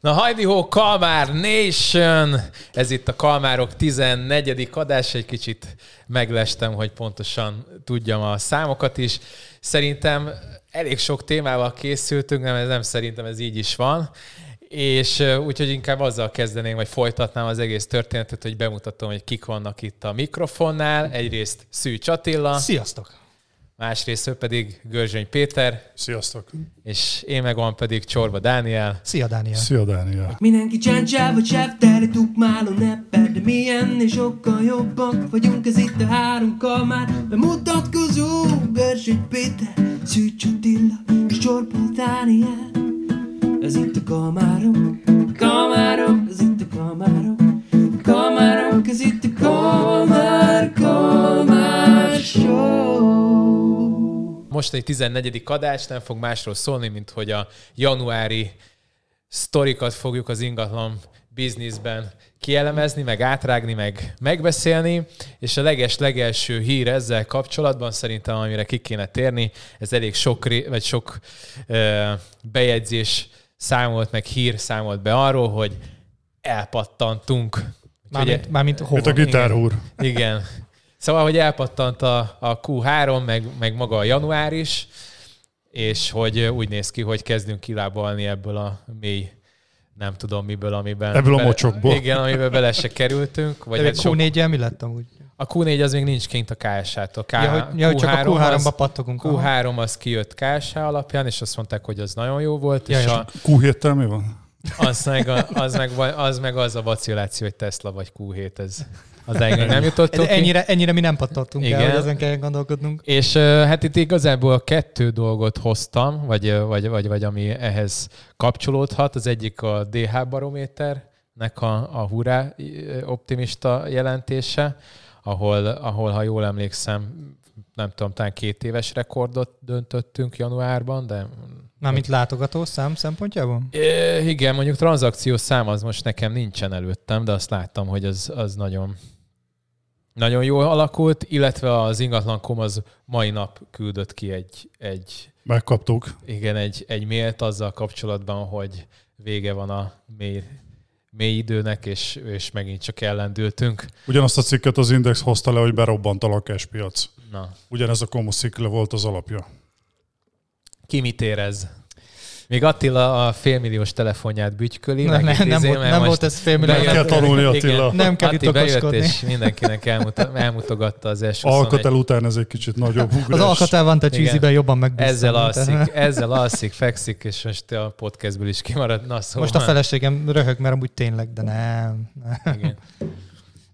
Na hajdi ho, Kalmár Nation! Ez itt a Kalmárok 14. adás, egy kicsit meglestem, hogy pontosan tudjam a számokat is. Szerintem elég sok témával készültünk, nem, ez nem szerintem ez így is van. És úgyhogy inkább azzal kezdeném, vagy folytatnám az egész történetet, hogy bemutatom, hogy kik vannak itt a mikrofonnál. Egyrészt Szűcs Attila. Sziasztok! Másrészt pedig Görzsöny Péter. Sziasztok! És én meg van pedig Csorba Dániel. Szia Dániel! Szia Dániel! Mindenki csáncsáv vagy sáv, tele tukmáló nepper, de milyen és sokkal jobbak vagyunk, ez itt a három kalmár. Bemutatkozó Görzsöny Péter, Szűcs Attila és Csorba Dániel. Ez itt a kalmárok, kalmárok, ez itt a kalmárok, kalmárok, ez itt a kalmár, kalmár show. Mostani 14. adás nem fog másról szólni, mint hogy a januári sztorikat fogjuk az ingatlan bizniszben kielemezni, meg átrágni, meg megbeszélni, és a leges-legelső hír ezzel kapcsolatban szerintem, amire ki kéne térni, ez elég sok, vagy sok ö, bejegyzés számolt, meg hír számolt be arról, hogy elpattantunk. Mármint, mármint hova? Mint a gitárhúr. Igen. Szóval, hogy elpattant a, a Q3, meg, meg maga a január is, és hogy úgy néz ki, hogy kezdünk kilábalni ebből a mély nem tudom miből, amiben... Ebből a bele- mocsokból. Igen, amiben bele se kerültünk. Vagy hát sok, Q4-jel mi lett amúgy? a Q4 az még nincs kint a KSH-tól. K, Ja, hogy, ja, hogy csak a Q3-ba az, pattogunk. aha. Q3 az kijött KSH alapján, és azt mondták, hogy az nagyon jó volt, Ja, és és a, Q7-tel mi van? Az, meg, a- az, meg, az meg az a vaciláció, hogy Tesla vagy Q7, ez az engem nem jutottunk ennyire, ennyire mi nem pattoltunk el, Igen. hogy ezen kell gondolkodnunk. És hát itt igazából kettő dolgot hoztam, vagy, vagy, vagy, vagy ami ehhez kapcsolódhat. Az egyik a DH barométernek a, a hurrá optimista jelentése, ahol, ahol, ha jól emlékszem, nem tudom, talán két éves rekordot döntöttünk januárban, de Mármint látogató szám szempontjából? É, igen, mondjuk tranzakciós szám az most nekem nincsen előttem, de azt láttam, hogy az, az nagyon, nagyon jól alakult, illetve az ingatlankom az mai nap küldött ki egy, egy Megkaptuk. igen, egy, egy mailt azzal kapcsolatban, hogy vége van a mély, mély időnek, és, és megint csak ellendültünk. Ugyanazt a cikket az Index hozta le, hogy berobbant a lakáspiac. Na, Ugyanez a komuszikle volt az alapja. Ki mit érez? Még Attila a félmilliós telefonját bütyköli. Nem, meg nem, nem, izé, volt, nem volt ez félmillió. Meg kell tanulni, Attila. Nem kell itt bejött, és mindenkinek elmuta, elmutogatta az első Alkatel után ez egy kicsit nagyobb ugrás. Az Alcatel van te Igen. cheesyben jobban megbíztam. Ezzel alszik, ezzel alszik, fekszik, és most a podcastből is kimaradt. Na, szóval, Most a feleségem röhög, mert amúgy tényleg, de nem. nem. Igen.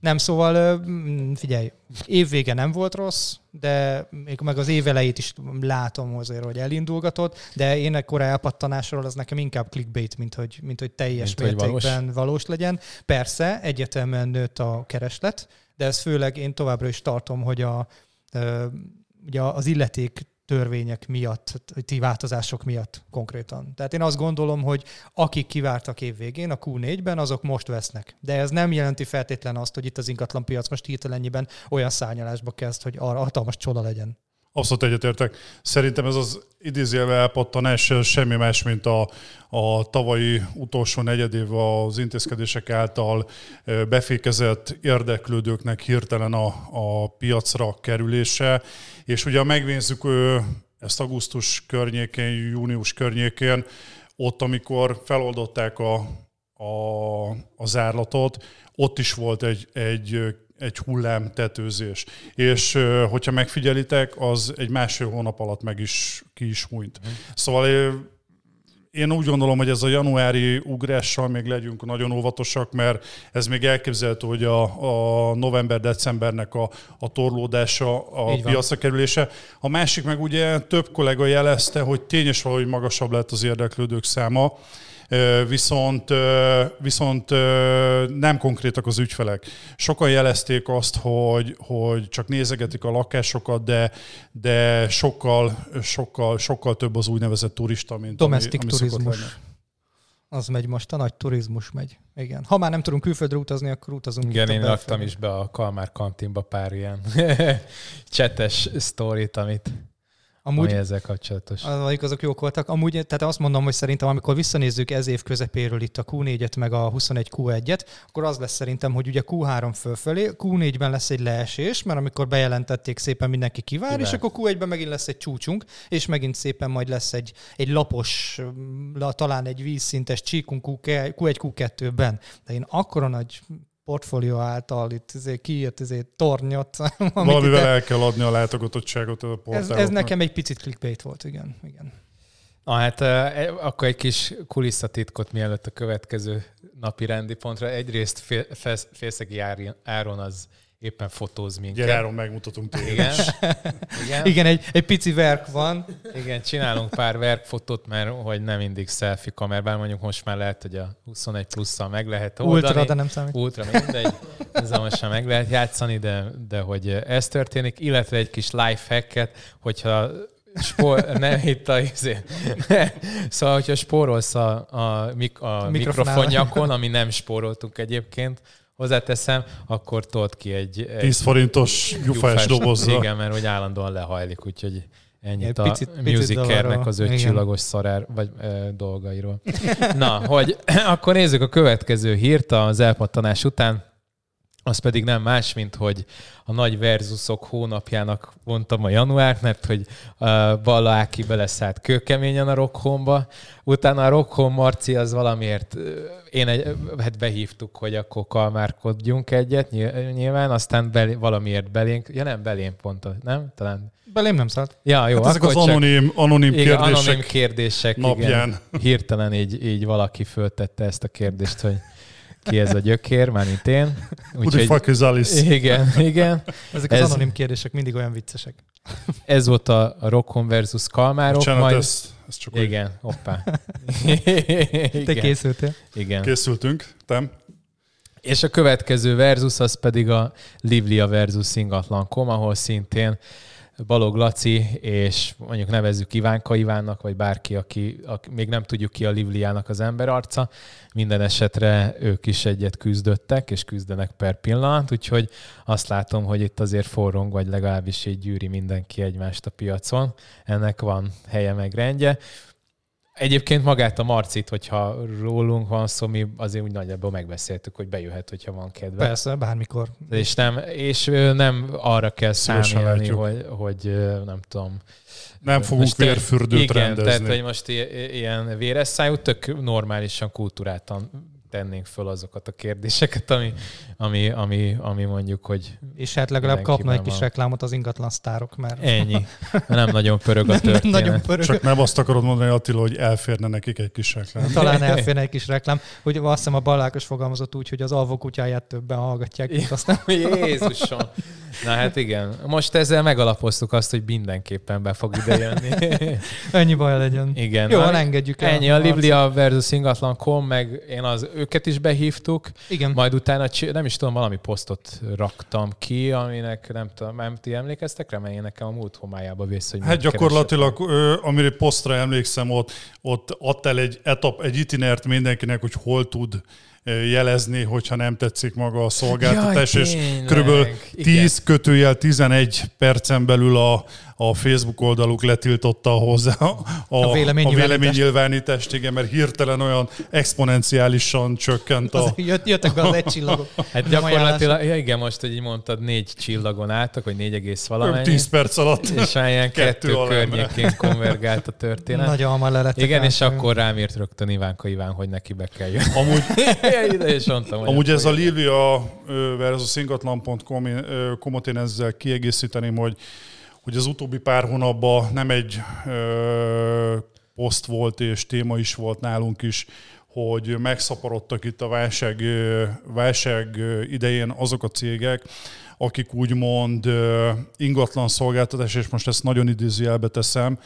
Nem, szóval mm, figyelj, évvége nem volt rossz, de még meg az év elejét is látom azért, hogy elindulgatott, de én ekkora elpattanásról az nekem inkább clickbait, mint hogy, mint hogy teljes Mint mértékben valós. valós legyen. Persze, egyetemen nőtt a kereslet, de ez főleg én továbbra is tartom, hogy a, ugye az illeték törvények miatt, ti változások miatt konkrétan. Tehát én azt gondolom, hogy akik kivártak évvégén a Q4-ben, azok most vesznek. De ez nem jelenti feltétlen azt, hogy itt az ingatlanpiac most hirtelennyibben olyan szárnyalásba kezd, hogy arra hatalmas csoda legyen. Abszolút egyetértek. Szerintem ez az idézőjelve elpattanás semmi más, mint a, a tavalyi utolsó negyedév az intézkedések által befékezett érdeklődőknek hirtelen a, a piacra kerülése. És ugye megnézzük ezt augusztus környékén, június környékén, ott, amikor feloldották a, a, a zárlatot, ott is volt egy, egy egy hullám tetőzés. És hogyha megfigyelitek, az egy másfél hónap alatt meg is ki is hunyt. Szóval ö, én úgy gondolom, hogy ez a januári ugrással még legyünk nagyon óvatosak, mert ez még elképzelhető, hogy a, a november-decembernek a, a torlódása, a piacra kerülése. A másik meg ugye több kollega jelezte, hogy tényes valahogy magasabb lett az érdeklődők száma, viszont, viszont nem konkrétak az ügyfelek. Sokan jelezték azt, hogy, hogy csak nézegetik a lakásokat, de, de sokkal, sokkal, sokkal több az úgynevezett turista, mint Domestic ami, ami turizmus. Az megy most, a nagy turizmus megy. Igen. Ha már nem tudunk külföldre utazni, akkor utazunk. Igen, én raktam is be a Kalmár kantinba pár ilyen csetes sztorit, amit, Amúgy, ami ezzel kapcsolatos. Az, azok jók voltak. Amúgy, tehát azt mondom, hogy szerintem, amikor visszanézzük ez év közepéről itt a Q4-et, meg a 21 Q1-et, akkor az lesz szerintem, hogy ugye Q3 fölfelé, Q4-ben lesz egy leesés, mert amikor bejelentették, szépen mindenki kivár, kivár. és akkor Q1-ben megint lesz egy csúcsunk, és megint szépen majd lesz egy, egy lapos, talán egy vízszintes csíkunk Q1, Q2-ben. De én akkora nagy portfólió által itt izé, kiírt izé, tornyot. Valamivel itt, el kell adni a látogatottságot a ez, ez nekem egy picit clickbait volt, igen. igen. Na hát e, akkor egy kis kulisszatitkot mielőtt a következő napi rendi pontra. Egyrészt Félszegi Áron az éppen fotóz minket. Gyere, megmutatunk téged Igen. Igen. Igen, egy, egy pici verk van. Igen, csinálunk pár verkfotót, mert hogy nem mindig selfie kamerában, mondjuk most már lehet, hogy a 21 plusszal meg lehet oldani. Ultra, de nem számít. Ultra, mindegy. Ezzel most már meg lehet játszani, de, de hogy ez történik, illetve egy kis life hacket, hogyha spór, nem itt a izé. szóval, hogyha spórolsz a, a, mik, a mikrofonjakon, ami nem spóroltunk egyébként, hozzáteszem, akkor tolt ki egy, egy 10 forintos gyufás dobozzal. Igen, mert hogy állandóan lehajlik, úgyhogy ennyit a picit, Musicernek az öt csillagos szarár vagy e, dolgairól. Na, hogy akkor nézzük a következő hírt az elpattanás után az pedig nem más, mint hogy a nagy versusok hónapjának mondtam a január, mert hogy uh, Balla Áki beleszállt kőkeményen a Rockhomba, utána a Rockhome Marci az valamiért, én egy, hát behívtuk, hogy akkor kalmárkodjunk egyet, nyilván, aztán belé, valamiért belénk, ja nem, belém pont, nem? Talán Belém nem szállt. Ja, jó. Hát ezek az anonim, anonim igen, kérdések anonim kérdések napján. Igen, hirtelen így, így valaki föltette ezt a kérdést, hogy ki ez a gyökér, már mint én. Who the fuck is Alice? Igen, igen. Ezek ez, az anonim kérdések mindig olyan viccesek. Ez volt a Rockon versus Kalmárok. Bocsánat, majd... ez, ez csak Igen, úgy. hoppá. Te készültél? Igen. Készültünk, te? És a következő versus az pedig a Livlia versus ingatlan.com, ahol szintén Balog Laci, és mondjuk nevezzük Ivánka Ivánnak, vagy bárki, aki, aki még nem tudjuk ki a Livliának az emberarca, minden esetre ők is egyet küzdöttek, és küzdenek per pillanat, úgyhogy azt látom, hogy itt azért forrong, vagy legalábbis így gyűri mindenki egymást a piacon. Ennek van helye meg rendje. Egyébként magát a Marcit, hogyha rólunk van szó, mi azért úgy nagyjából megbeszéltük, hogy bejöhet, hogyha van kedve. Persze, bármikor. És nem, és nem arra kell számítani, hogy, hogy nem tudom, nem fogunk most vérfürdőt igen, rendezni. tehát, hogy most ilyen véres szájú, tök normálisan, kultúráltan tennénk föl azokat a kérdéseket, ami, ami, ami, ami mondjuk, hogy... És hát legalább kapna egy kis reklámot az ingatlan sztárok, mert... Ennyi. Nem nagyon pörög a történet. Nem, nagyon pörög. Csak nem azt akarod mondani, Attila, hogy elférne nekik egy kis reklám. Talán elférne egy kis reklám. Hogy azt hiszem a Balákos fogalmazott úgy, hogy az alvó kutyáját többen hallgatják, mint aztán... Jézusom! Na hát igen. Most ezzel megalapoztuk azt, hogy mindenképpen be fog ide jönni. Ennyi baj legyen. Igen. Jó, na, engedjük el. Ennyi a Livlia versus ingatlan.com, meg én az őket is behívtuk. Igen. Majd utána, nem is tudom, valami posztot raktam ki, aminek nem tudom, nem ti emlékeztek rá, mert én nekem a múlt homályába vész, hogy Hát gyakorlatilag, ö, amire posztra emlékszem, ott, ott adtál egy etap, egy itinert mindenkinek, hogy hol tud jelezni, hogyha nem tetszik maga a szolgáltatás, Jaj, és körülbelül 10 kötőjel 11 percen belül a, a Facebook oldaluk letiltotta hozzá a, a, véleménynyilvánítást, igen, mert hirtelen olyan exponenciálisan csökkent a... Jött, jöttek be az egy csillagok. Hát gyakorlatilag, ja igen, most, hogy így mondtad, négy csillagon álltak, vagy négy egész valamennyi. 10 perc alatt. És ilyen kettő, kettő környékén konvergált a történet. Nagyon hamar le Igen, és akkor rám írt rögtön Ivánka Iván, hogy neki be kell jönni. Amúgy, ide, és mondtam, hogy amúgy ez a Livia versus ingatlan.com-ot én ezzel kiegészíteném, hogy hogy az utóbbi pár hónapban nem egy ö, poszt volt és téma is volt nálunk is, hogy megszaporodtak itt a válság, válság idején azok a cégek, akik úgymond ingatlan szolgáltatás, és most ezt nagyon idézőjelbe teszem,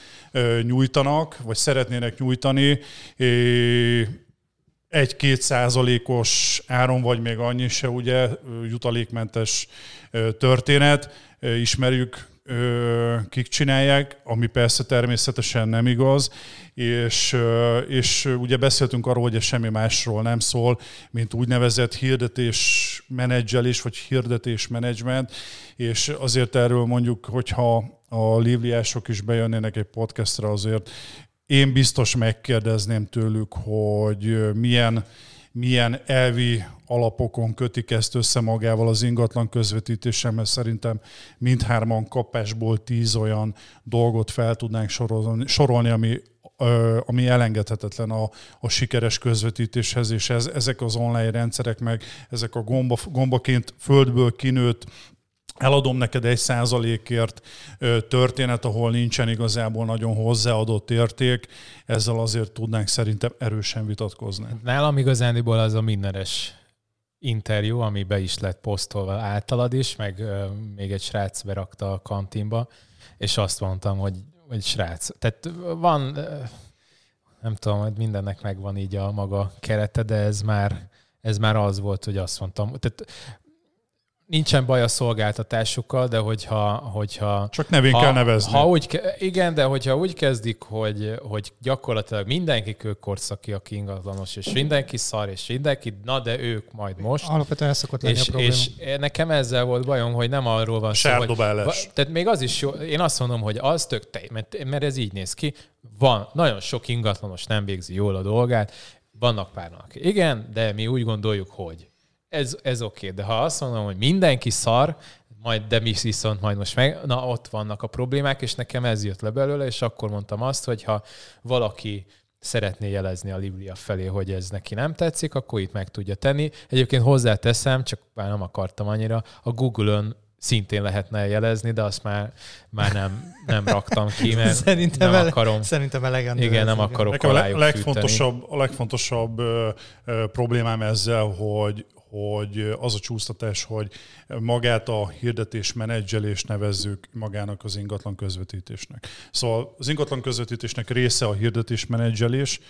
nyújtanak, vagy szeretnének nyújtani, egy-két százalékos áron, vagy még annyi se, ugye, jutalékmentes történet. Ismerjük kik csinálják, ami persze természetesen nem igaz, és, és ugye beszéltünk arról, hogy ez semmi másról nem szól, mint úgynevezett hirdetés menedzselés, vagy hirdetés menedzsment, és azért erről mondjuk, hogyha a livliások is bejönnének egy podcastra, azért én biztos megkérdezném tőlük, hogy milyen, milyen elvi alapokon kötik ezt össze magával az ingatlan közvetítéssel, mert szerintem mindhárman kapásból tíz olyan dolgot fel tudnánk sorolni, sorolni ami ami elengedhetetlen a, a sikeres közvetítéshez, és ez, ezek az online rendszerek, meg ezek a gomba, gombaként földből kinőtt eladom neked egy százalékért történet, ahol nincsen igazából nagyon hozzáadott érték, ezzel azért tudnánk szerintem erősen vitatkozni. Nálam igazániból az a mindenes interjú, ami be is lett posztolva általad is, meg még egy srác berakta a kantinba, és azt mondtam, hogy vagy srác. Tehát van, nem tudom, hogy mindennek megvan így a maga kerete, de ez már, ez már az volt, hogy azt mondtam. Tehát nincsen baj a szolgáltatásukkal, de hogyha... hogyha Csak nevén ha, kell nevezni. Ha úgy, igen, de hogyha úgy kezdik, hogy, hogy gyakorlatilag mindenki kőkorszaki, aki ingatlanos, és mindenki szar, és mindenki, na de ők majd most. Alapvetően ez szokott lenni és, a probléma. És nekem ezzel volt bajom, hogy nem arról van szó, hogy... Tehát még az is jó, én azt mondom, hogy az tök tej, mert, mert ez így néz ki, van, nagyon sok ingatlanos nem végzi jól a dolgát, vannak párnak. Igen, de mi úgy gondoljuk, hogy ez, ez oké, okay. de ha azt mondom, hogy mindenki szar, majd de mi viszont majd most meg, na ott vannak a problémák, és nekem ez jött le belőle, és akkor mondtam azt, hogy ha valaki szeretné jelezni a Livlia felé, hogy ez neki nem tetszik, akkor itt meg tudja tenni. Egyébként hozzáteszem, csak már nem akartam annyira, a Google-ön szintén lehetne jelezni, de azt már, már nem, nem raktam ki, mert szerintem nem ele, akarom. Szerintem elegendő. Igen, nem akarok Nekem a legfontosabb, a legfontosabb ö, ö, problémám ezzel, hogy, hogy az a csúsztatás, hogy magát a hirdetés menedzselést nevezzük magának az ingatlan közvetítésnek. Szóval az ingatlan közvetítésnek része a hirdetés menedzselés,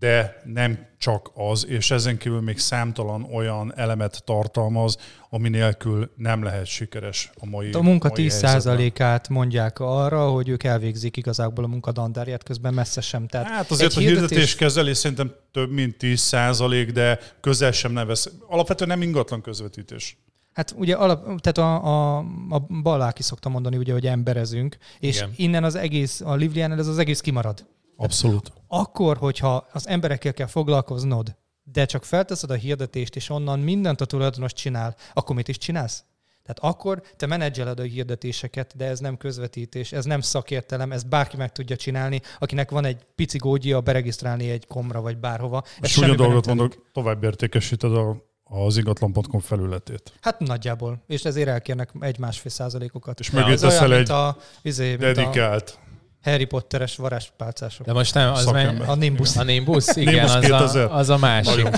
de nem csak az, és ezen kívül még számtalan olyan elemet tartalmaz, ami nélkül nem lehet sikeres a mai A munka 10%-át mondják arra, hogy ők elvégzik igazából a munkadandárját, közben messze sem. Tehát hát azért a hirdetés... hirdetés kezelés szerintem több mint 10%, de közel sem nevez. Alapvetően nem ingatlan közvetítés. Hát ugye alap, tehát a, a, a Baláki szokta mondani, ugye, hogy emberezünk, és Igen. innen az egész, a Livliánál ez az egész kimarad. Abszolút. Akkor, hogyha az emberekkel kell foglalkoznod, de csak felteszed a hirdetést, és onnan mindent a tulajdonos csinál, akkor mit is csinálsz? Tehát akkor te menedzseled a hirdetéseket, de ez nem közvetítés, ez nem szakértelem, ez bárki meg tudja csinálni, akinek van egy pici gógyia beregisztrálni egy komra vagy bárhova. És úgy dolgot mondok, tovább értékesíted a az ingatlan.com felületét. Hát nagyjából, és ezért elkérnek egy-másfél százalékokat. És mögé teszel egy a, izé, dedikált a Harry Potteres varázspálcások. De most nem, az men, a Nimbus. A Nimbus, igen, az, a, az a másik.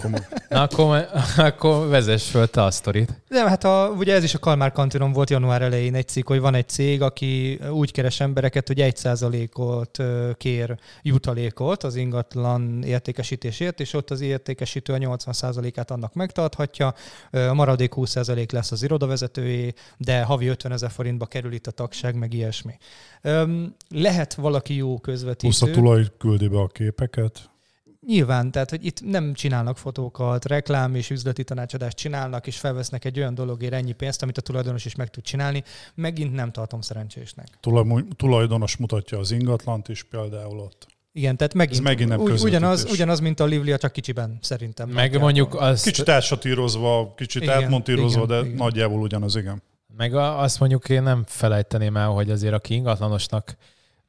Na akkor, akkor vezess föl te a sztorit. De hát a, ugye ez is a Kalmár kantinon volt január elején egy cikk, hogy van egy cég, aki úgy keres embereket, hogy egy százalékot kér jutalékot az ingatlan értékesítésért, és ott az értékesítő a 80 százalékát annak megtarthatja, a maradék 20 százalék lesz az irodavezetőjé, de havi 50 ezer forintba kerül itt a tagság, meg ilyesmi. Lehet valaki jó közvetítő. Plusz a tulaj küldi be a képeket. Nyilván, tehát hogy itt nem csinálnak fotókat, reklám és üzleti tanácsadást csinálnak, és felvesznek egy olyan dologért ennyi pénzt, amit a tulajdonos is meg tud csinálni. Megint nem tartom szerencsésnek. Tulajdonos mutatja az ingatlant is például ott. Igen, tehát megint, Ez megint nem ugy, ugyanaz, ugyanaz, mint a Livlia, csak kicsiben szerintem. Meg mondjuk azt... Kicsit átsatírozva, kicsit igen, átmontírozva, igen, de igen. nagyjából ugyanaz, igen. Meg azt mondjuk én nem felejteném el, hogy azért aki ingatlanosnak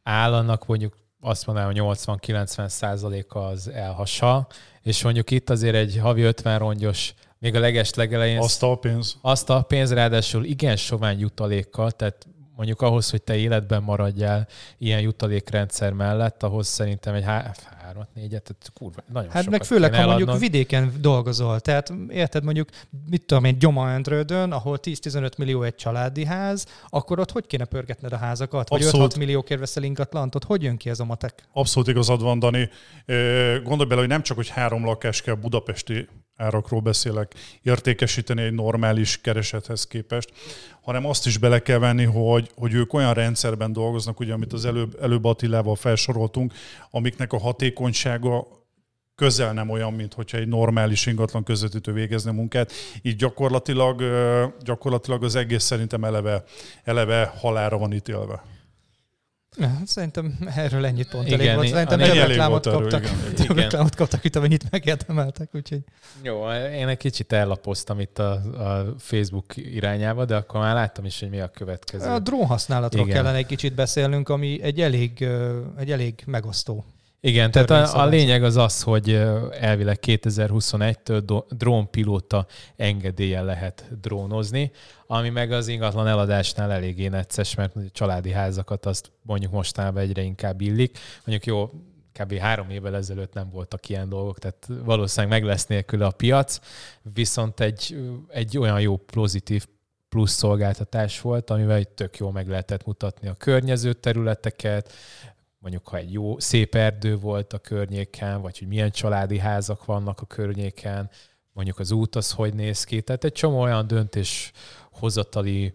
áll, annak mondjuk azt mondanám, hogy 80-90 százaléka az elhassa, és mondjuk itt azért egy havi 50 rongyos, még a leges legelején... Azt a pénz. Azt a pénz, ráadásul igen sovány jutalékkal, tehát mondjuk ahhoz, hogy te életben maradjál ilyen jutalékrendszer mellett, ahhoz szerintem egy há- hármat, négyet, tehát kurva, nagyon Hát meg főleg, ha mondjuk vidéken dolgozol, tehát érted mondjuk, mit tudom én, Endrődön, ahol 10-15 millió egy családi ház, akkor ott hogy kéne pörgetned a házakat? Vagy Abszolút. 5-6 milliókért veszel ingatlant, ott hogy jön ki ez a matek? Abszolút igazad van, Dani. Gondolj bele, hogy nem csak, hogy három lakás kell budapesti árakról beszélek, értékesíteni egy normális keresethez képest, hanem azt is bele kell venni, hogy, hogy ők olyan rendszerben dolgoznak, ugye, amit az előbb, előbb Attilával felsoroltunk, amiknek a hatékonysága közel nem olyan, mint hogyha egy normális ingatlan közvetítő végezne munkát. Így gyakorlatilag, gyakorlatilag az egész szerintem eleve, eleve halára van ítélve. Hát Szerintem erről ennyit pont Igen, elég volt. Szerintem több reklámot erről, kaptak, igen. több reklámot kaptak, mint amennyit megérdemeltek, úgyhogy Jó, én egy kicsit ellapoztam itt a, a Facebook irányába, de akkor már láttam is, hogy mi a következő. a drón használatról Igen. kellene egy kicsit beszélnünk, ami egy elég, egy elég megosztó. Igen, tehát a, a lényeg az az, hogy elvileg 2021-től do- drónpilóta engedélyen lehet drónozni, ami meg az ingatlan eladásnál eléggé necces, mert a családi házakat azt mondjuk mostanában egyre inkább illik. Mondjuk jó, kb. három évvel ezelőtt nem voltak ilyen dolgok, tehát valószínűleg meg lesz nélküle a piac, viszont egy, egy olyan jó pozitív plusz szolgáltatás volt, amivel egy tök jól meg lehetett mutatni a környező területeket, mondjuk ha egy jó, szép erdő volt a környéken, vagy hogy milyen családi házak vannak a környéken, mondjuk az út az hogy néz ki. Tehát egy csomó olyan döntéshozatali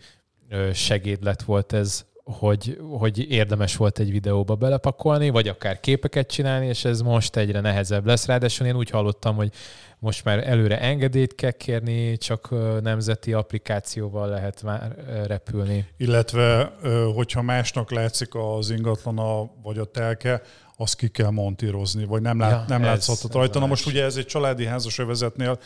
ö, segédlet volt ez, hogy, hogy érdemes volt egy videóba belepakolni, vagy akár képeket csinálni, és ez most egyre nehezebb lesz. Ráadásul én úgy hallottam, hogy most már előre engedélyt kell kérni, csak nemzeti applikációval lehet már repülni. Illetve, hogyha másnak látszik az ingatlana vagy a telke, azt ki kell montírozni, vagy nem, lát, Ja, nem ez- látszhatott ez rajta. a Na most ugye ez egy családi házas övezetnél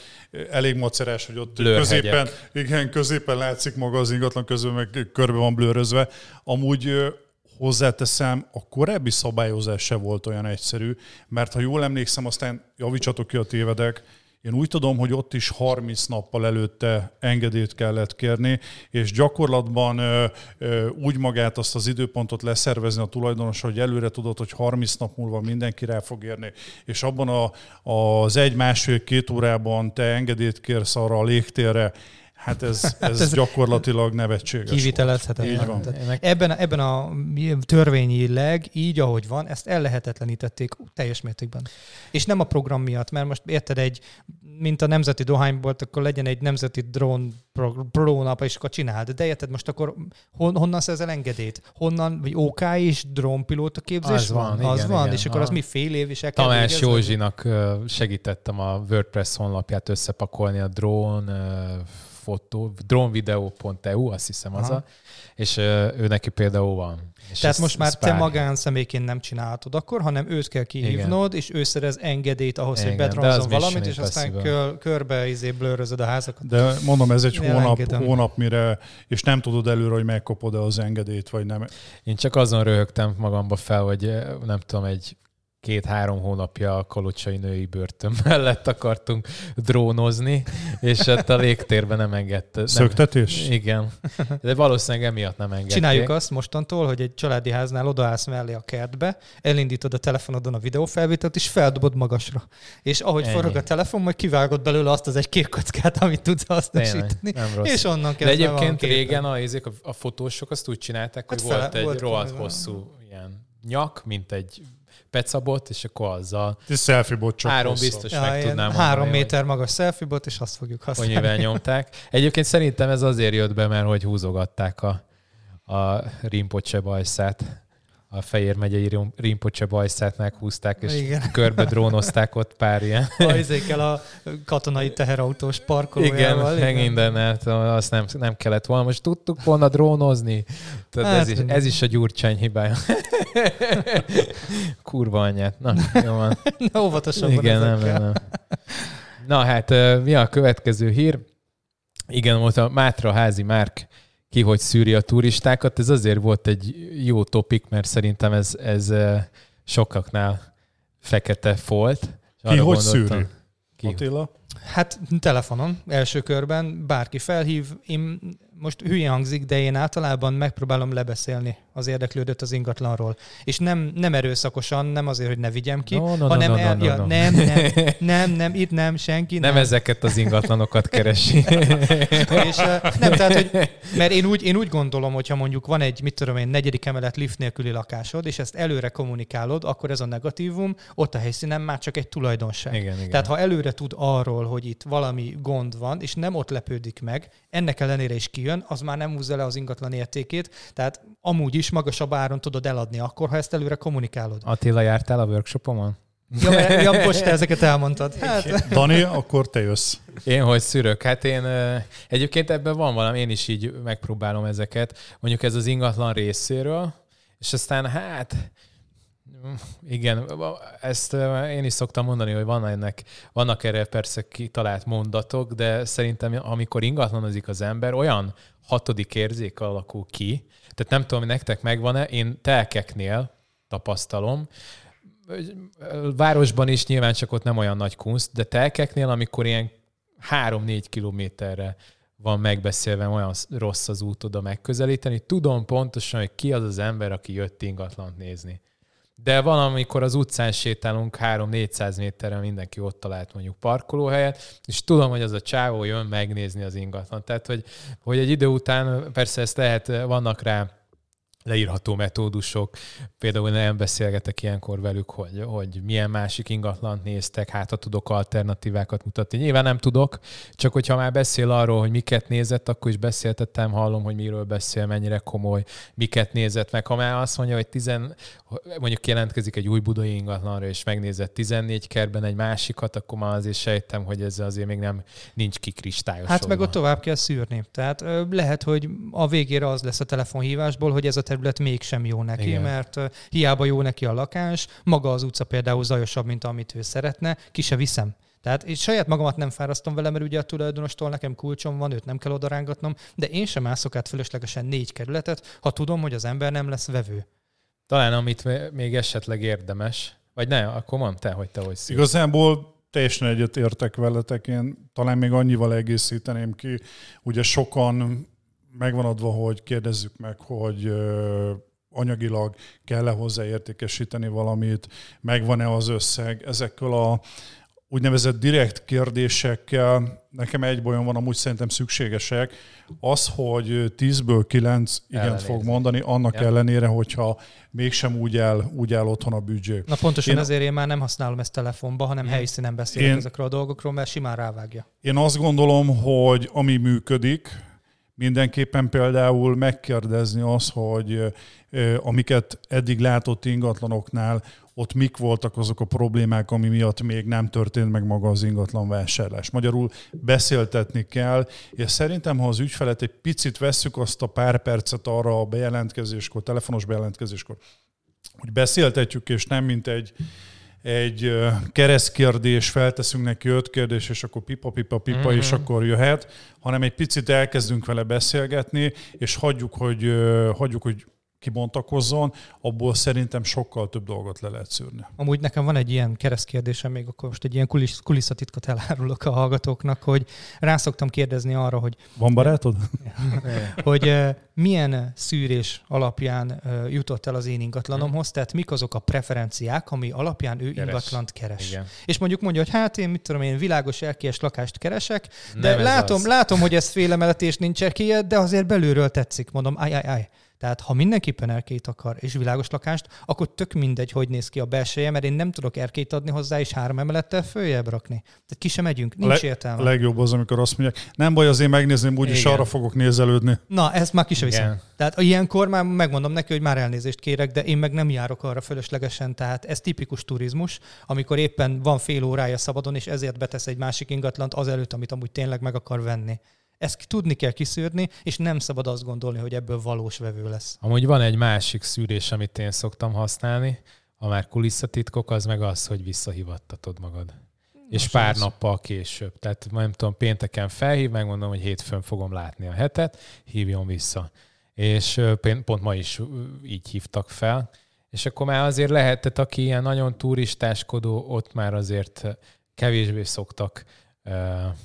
elég macerás, hogy ott Blőrhegyek. középen, igen, középen látszik maga az ingatlan közül, meg körbe van blőrözve. Amúgy hozzáteszem, a korábbi szabályozás se volt olyan egyszerű, mert ha jól emlékszem, aztán javítsatok ki a tévedek, én úgy tudom, hogy ott is 30 nappal előtte engedélyt kellett kérni, és gyakorlatban úgy magát azt az időpontot leszervezni a tulajdonos, hogy előre tudod, hogy 30 nap múlva mindenki rá fog érni, és abban a, az egy-másfél-két órában te engedélyt kérsz arra a légtérre, hát ez, ez, ez gyakorlatilag nevetséges. volt. Kivitelezhetetlen. Így van. Ebben, a- ebben a törvényileg, így ahogy van, ezt ellehetetlenítették teljes mértékben. És nem a program miatt, mert most érted egy, mint a nemzeti dohánybolt, akkor legyen egy nemzeti drón prónap, és akkor csináld. De érted, most akkor hon, honnan szerzel engedélyt? Honnan, vagy OK is drónpilóta képzés Az van, Az igen, van, igen. és akkor az mi fél év is el kell Tamás végezni? Józsinak segítettem a WordPress honlapját összepakolni a drón fotó, drónvideo.eu, azt hiszem az Aha. a, és ő neki például van. És Tehát most már te magánszemélyként nem csinálhatod akkor, hanem őt kell kihívnod, és ő szerez engedélyt ahhoz, hogy Igen, bedronzon Mission valamit, és aztán kör, körbe izé blőrözöd a házakat. De mondom, ez egy Én hónap, elengedem. hónap, mire, és nem tudod előre, hogy megkapod-e az engedélyt, vagy nem. Én csak azon röhögtem magamba fel, hogy nem tudom, egy két-három hónapja a kalocsai női börtön mellett akartunk drónozni, és ott a légtérben nem engedte. Nem, Szöktetés? igen. De valószínűleg emiatt nem engedték. Csináljuk azt mostantól, hogy egy családi háznál odaállsz mellé a kertbe, elindítod a telefonodon a videófelvételt, és feldobod magasra. És ahogy Ennyi. forog a telefon, majd kivágod belőle azt az egy kék kockát, amit tudsz hasznosítani. nem rossz. És onnan De kezdve van egyébként képen. régen a, izék, a, fotósok azt úgy csinálták, hogy Hát fele- volt egy volt rohadt hosszú ilyen nyak, mint egy pecabot, és akkor azzal Egy selfie bot csak három hosszabb. biztos Ja, meg tudnám három mondani, méter magas selfie bot, és azt fogjuk hogy használni. mivel nyomták. Egyébként szerintem ez azért jött be, mert hogy húzogatták a, a Rimpocse bajszát. A Fejér megyei Rim- Rimpocse bajszát meghúzták, és Igen. körbe drónozták ott pár ilyen. Ajzékkel a katonai teherautós Igen, parkolójával. meg mindennel, azt nem, nem kellett volna. Most tudtuk volna drónozni. Tehát Hát ez, is, ez is a gyurcsány hibája. Kurva anyját. Na, jó van. Ne óvatosabban Igen, nem, nem, nem. Na hát, mi a következő hír? Igen, volt a Mátra házi Márk ki, hogy szűri a turistákat. Ez azért volt egy jó topik, mert szerintem ez, ez ö, sokaknál fekete folt. Ki hogy gondoltam- szűri? Ki? Attila? Hát telefonon, első körben bárki felhív. Én most hülyén hangzik, de én általában megpróbálom lebeszélni az érdeklődőt az ingatlanról. És nem, nem erőszakosan, nem azért, hogy ne vigyem ki, No, no, hanem no, no, el, no, ja, no. nem, nem, nem, nem, itt nem, senki Nem nem. ezeket az ingatlanokat keresi. És, nem, tehát, hogy, mert én úgy, én úgy gondolom, hogyha mondjuk van egy, mit tudom én, negyedik emelet lift nélküli lakásod, és ezt előre kommunikálod, akkor ez a negatívum, ott a helyszínen már csak egy tulajdonság. Igen, igen. Tehát ha előre tud arról, hogy itt valami gond van, és nem ott lepődik meg, ennek ellenére is kijön, az már nem húzza le az ingatlan értékét, tehát amúgy is magasabb áron tudod eladni akkor, ha ezt előre kommunikálod. Attila, jártál a workshopomon? Ja, mert, ja, bocs, te ezeket elmondtad. Hát, Dani, akkor te jössz. Én hogy szűrök? Hát én egyébként ebben van valami, én is így megpróbálom ezeket. Mondjuk ez az ingatlan részéről, és aztán hát igen, ezt én is szoktam mondani, hogy van ennek, vannak erre persze kitalált mondatok, de szerintem amikor ingatlanozik az ember, olyan hatodik érzék alakul ki, tehát nem tudom, nektek megvan-e, én telkeknél tapasztalom, városban is nyilván csak ott nem olyan nagy kunst, de telkeknél, amikor ilyen 3-4 kilométerre van megbeszélve, olyan rossz az út oda megközelíteni, tudom pontosan, hogy ki az az ember, aki jött ingatlant nézni. De van, amikor az utcán sétálunk 3-400 méterre, mindenki ott talált mondjuk parkolóhelyet, és tudom, hogy az a csávó jön megnézni az ingatlan. Tehát, hogy, hogy egy idő után persze ezt lehet, vannak rá leírható metódusok. Például nem beszélgetek ilyenkor velük, hogy, hogy milyen másik ingatlant néztek, hát ha tudok alternatívákat mutatni. Nyilván nem tudok, csak hogyha már beszél arról, hogy miket nézett, akkor is beszéltettem, hallom, hogy miről beszél, mennyire komoly, miket nézett meg. Ha már azt mondja, hogy tizen, mondjuk jelentkezik egy új budai ingatlanra, és megnézett 14 kerben egy másikat, akkor már azért sejtem, hogy ez azért még nem nincs kikristályosodva. Hát meg ott tovább kell szűrni. Tehát lehet, hogy a végére az lesz a telefonhívásból, hogy ez a terület mégsem jó neki, Igen. Mert hiába jó neki a lakás, maga az utca például zajosabb, mint amit ő szeretne, ki se viszem. Tehát én saját magamat nem fárasztom vele, mert ugye a tulajdonostól nekem kulcsom van, őt nem kell odarángatnom, de én sem mászok át fölöslegesen négy kerületet, ha tudom, hogy az ember nem lesz vevő. Talán amit még esetleg érdemes, vagy ne, akkor mondd te, hogy te hogy szívsz. Igazából teljesen egyet értek veletek, én talán még annyival egészíteném ki. Ugye sokan megvan adva, hogy kérdezzük meg, hogy anyagilag kell-e hozzá értékesíteni valamit, megvan-e az összeg. Ezekkel a úgynevezett direkt kérdésekkel nekem egy bajom van, amúgy szerintem szükségesek. Az, hogy 10-ből 9 igent Ellenézni. fog mondani, annak Ja. ellenére, hogyha mégsem úgy áll, úgy áll otthon a büdzsé. Na pontosan Én- ezért én már nem használom ezt telefonba, hanem helyszínen beszélek én... ezekről a dolgokról, mert simán rávágja. Én azt gondolom, hogy ami működik, mindenképpen például megkérdezni az, hogy amiket eddig látott ingatlanoknál, ott mik voltak azok a problémák, ami miatt még nem történt meg maga az ingatlan vásárlás. Magyarul beszéltetni kell, és szerintem, ha az ügyfelet egy picit vesszük azt a pár percet arra a bejelentkezéskor, telefonos bejelentkezéskor, hogy beszéltetjük, és nem mint egy, egy keresztkérdés, felteszünk neki öt kérdés, és akkor pipa, pipa, pipa, Mhm. mm-hmm. és akkor jöhet, hanem egy picit elkezdünk vele beszélgetni, és hagyjuk, hogy, hagyjuk, hogy kibontakozzon, abból szerintem sokkal több dolgot le lehet szűrni. Amúgy nekem van egy ilyen keresztkérdésem, még akkor most egy ilyen kulisszatitkot elárulok a hallgatóknak, hogy rá szoktam kérdezni arra, hogy, Van barátod? hogy milyen szűrés alapján jutott el az én ingatlanomhoz, tehát mik azok a preferenciák, ami alapján ő Keres. ingatlant keres. Igen. És mondjuk mondja, hogy hát én mit tudom én, világos erkélyes lakást keresek, de Nem látom, látom, hogy ez félemelet és nincs erkélye, de azért belülről tetszik, mondom, aj, aj, aj. Tehát ha mindenképpen erkélyt akar és világos lakást, akkor tök mindegy, hogy néz ki a belseje, mert én nem tudok erkélyt adni hozzá és három emelettel följebb rakni. Tehát ki sem megyünk, nincs Le- értelme. A legjobb az, amikor azt mondják, nem baj, azért megnézném, úgyis arra fogok nézelődni. Na, ezt már ki sem viszem. Igen. Tehát ilyenkor már megmondom neki, hogy már elnézést kérek, de én meg nem járok arra fölöslegesen. Tehát ez tipikus turizmus, amikor éppen van fél órája szabadon, és ezért betesz egy másik ingatlant azelőtt, amit amúgy tényleg meg akar venni. Ezt tudni kell kiszűrni, és nem szabad azt gondolni, hogy ebből valós vevő lesz. Amúgy van egy másik szűrés, amit én szoktam használni, ha már kulisszatitkok, az meg az, hogy visszahívattatod magad. És Most pár ez- nappal később. Tehát nem tudom, pénteken felhív, megmondom, hogy hétfőn fogom látni a hetet, hívjon vissza. És pont ma is így hívtak fel. És akkor már azért lehet, tehát aki ilyen nagyon turistáskodó, ott már azért kevésbé szoktak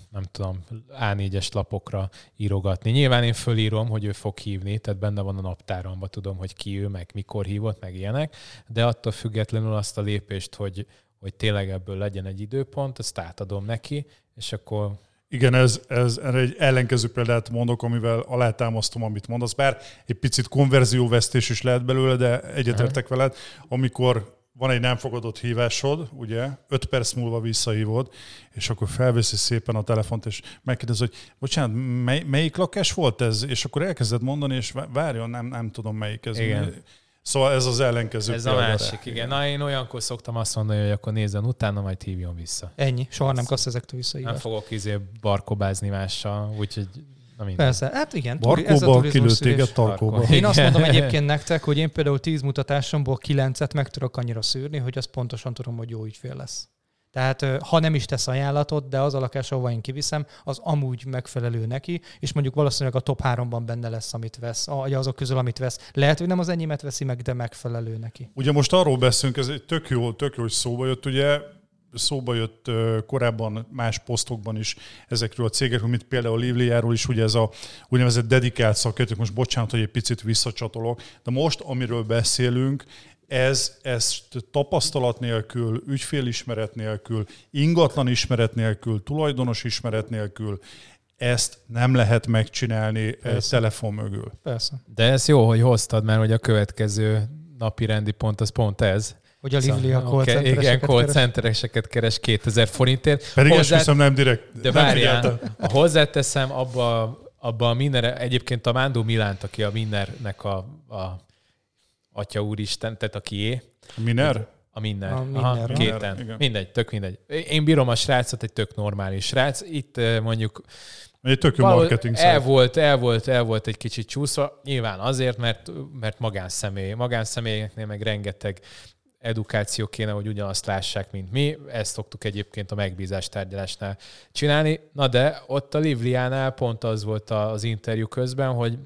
nem tudom, A4-es lapokra írogatni. Nyilván én fölírom, hogy ő fog hívni, tehát benne van a naptáromban, tudom, hogy ki ő, meg mikor hívott, meg ilyenek, de attól függetlenül azt a lépést, hogy, hogy tényleg ebből legyen egy időpont, azt átadom neki, és akkor Igen, ez, ez erre egy ellenkező példát mondok, amivel alátámasztom, amit mondasz. Bár egy picit konverzióvesztés is lehet belőle, de egyetértek veled, amikor van egy nem fogadott hívásod, ugye, öt perc múlva visszahívod, és akkor felveszi szépen a telefont, és megkérdez, hogy bocsánat, mely, melyik lakás volt ez? És akkor elkezded mondani, és vá- várjon, nem, nem tudom melyik ez. Igen. Szóval ez az ellenkező Ez a példa rá. másik, igen. Na, én olyankor szoktam azt mondani, hogy akkor nézzen utána, majd hívjon vissza. Ennyi. Soha nem kapsz ezektől Nem visszaívást. fogok izé barkobázni mással, úgyhogy na minden. Persze, hát igen. turi- ez a Barkóba szűrés. téged tarkóba. Tarkó. Én azt mondom egyébként nektek, hogy én például 10 mutatásomból 9-et meg tudok annyira szűrni, hogy azt pontosan tudom, hogy jó ügyfél lesz. Tehát ha nem is tesz ajánlatot, de az a lakás, ahova én kiviszem, az amúgy megfelelő neki, és mondjuk valószínűleg a top 3-ban benne lesz, amit vesz, vagy azok közül, amit vesz. Lehet, hogy nem az enyémet veszi meg, de megfelelő neki. Ugye most arról beszélünk, ez egy tök jó, tök jó, hogy szóba jött, ugye szóba jött korábban más posztokban is ezekről a cégekről, mint például Livliáról is, ugye ez a úgynevezett dedikált szakértők, most bocsánat, hogy egy picit visszacsatolok, de most, amiről beszélünk, ez, ezt tapasztalat nélkül, ügyfélismeret nélkül, ingatlan ismeret nélkül, tulajdonos ismeret nélkül, ezt nem lehet megcsinálni Persze. telefon mögül. Persze. De ez jó, hogy hoztad, mert hogy a következő napi rendi pont az pont ez. Hogy a Livli a Oké, call Igen, centereseket call keres. centereseket keres 2000 forintért. Pedig Hozzá- esküszöm nem direkt. De várjál, hozzáteszem, abba, abba a Minner, egyébként a Mándó Milánt, aki a Minnernek a, a atya úristen, tehát a kié, Miner? a Minner. A Minner, Aha, aha. kéten. Igen. Mindegy, tök mindegy. Én bírom a srácot, egy tök normális srác. Itt eh, mondjuk Egy tök jó marketing el szám. volt, el volt, el volt egy kicsit csúszva. Nyilván azért, mert, mert magánszemély. Magánszemélyeknél meg rengeteg edukáció kéne, hogy ugyanazt lássák, mint mi. Ezt szoktuk egyébként a megbízás tárgyalásnál csinálni. Na de ott a Livliánál pont az volt az interjú közben, hogy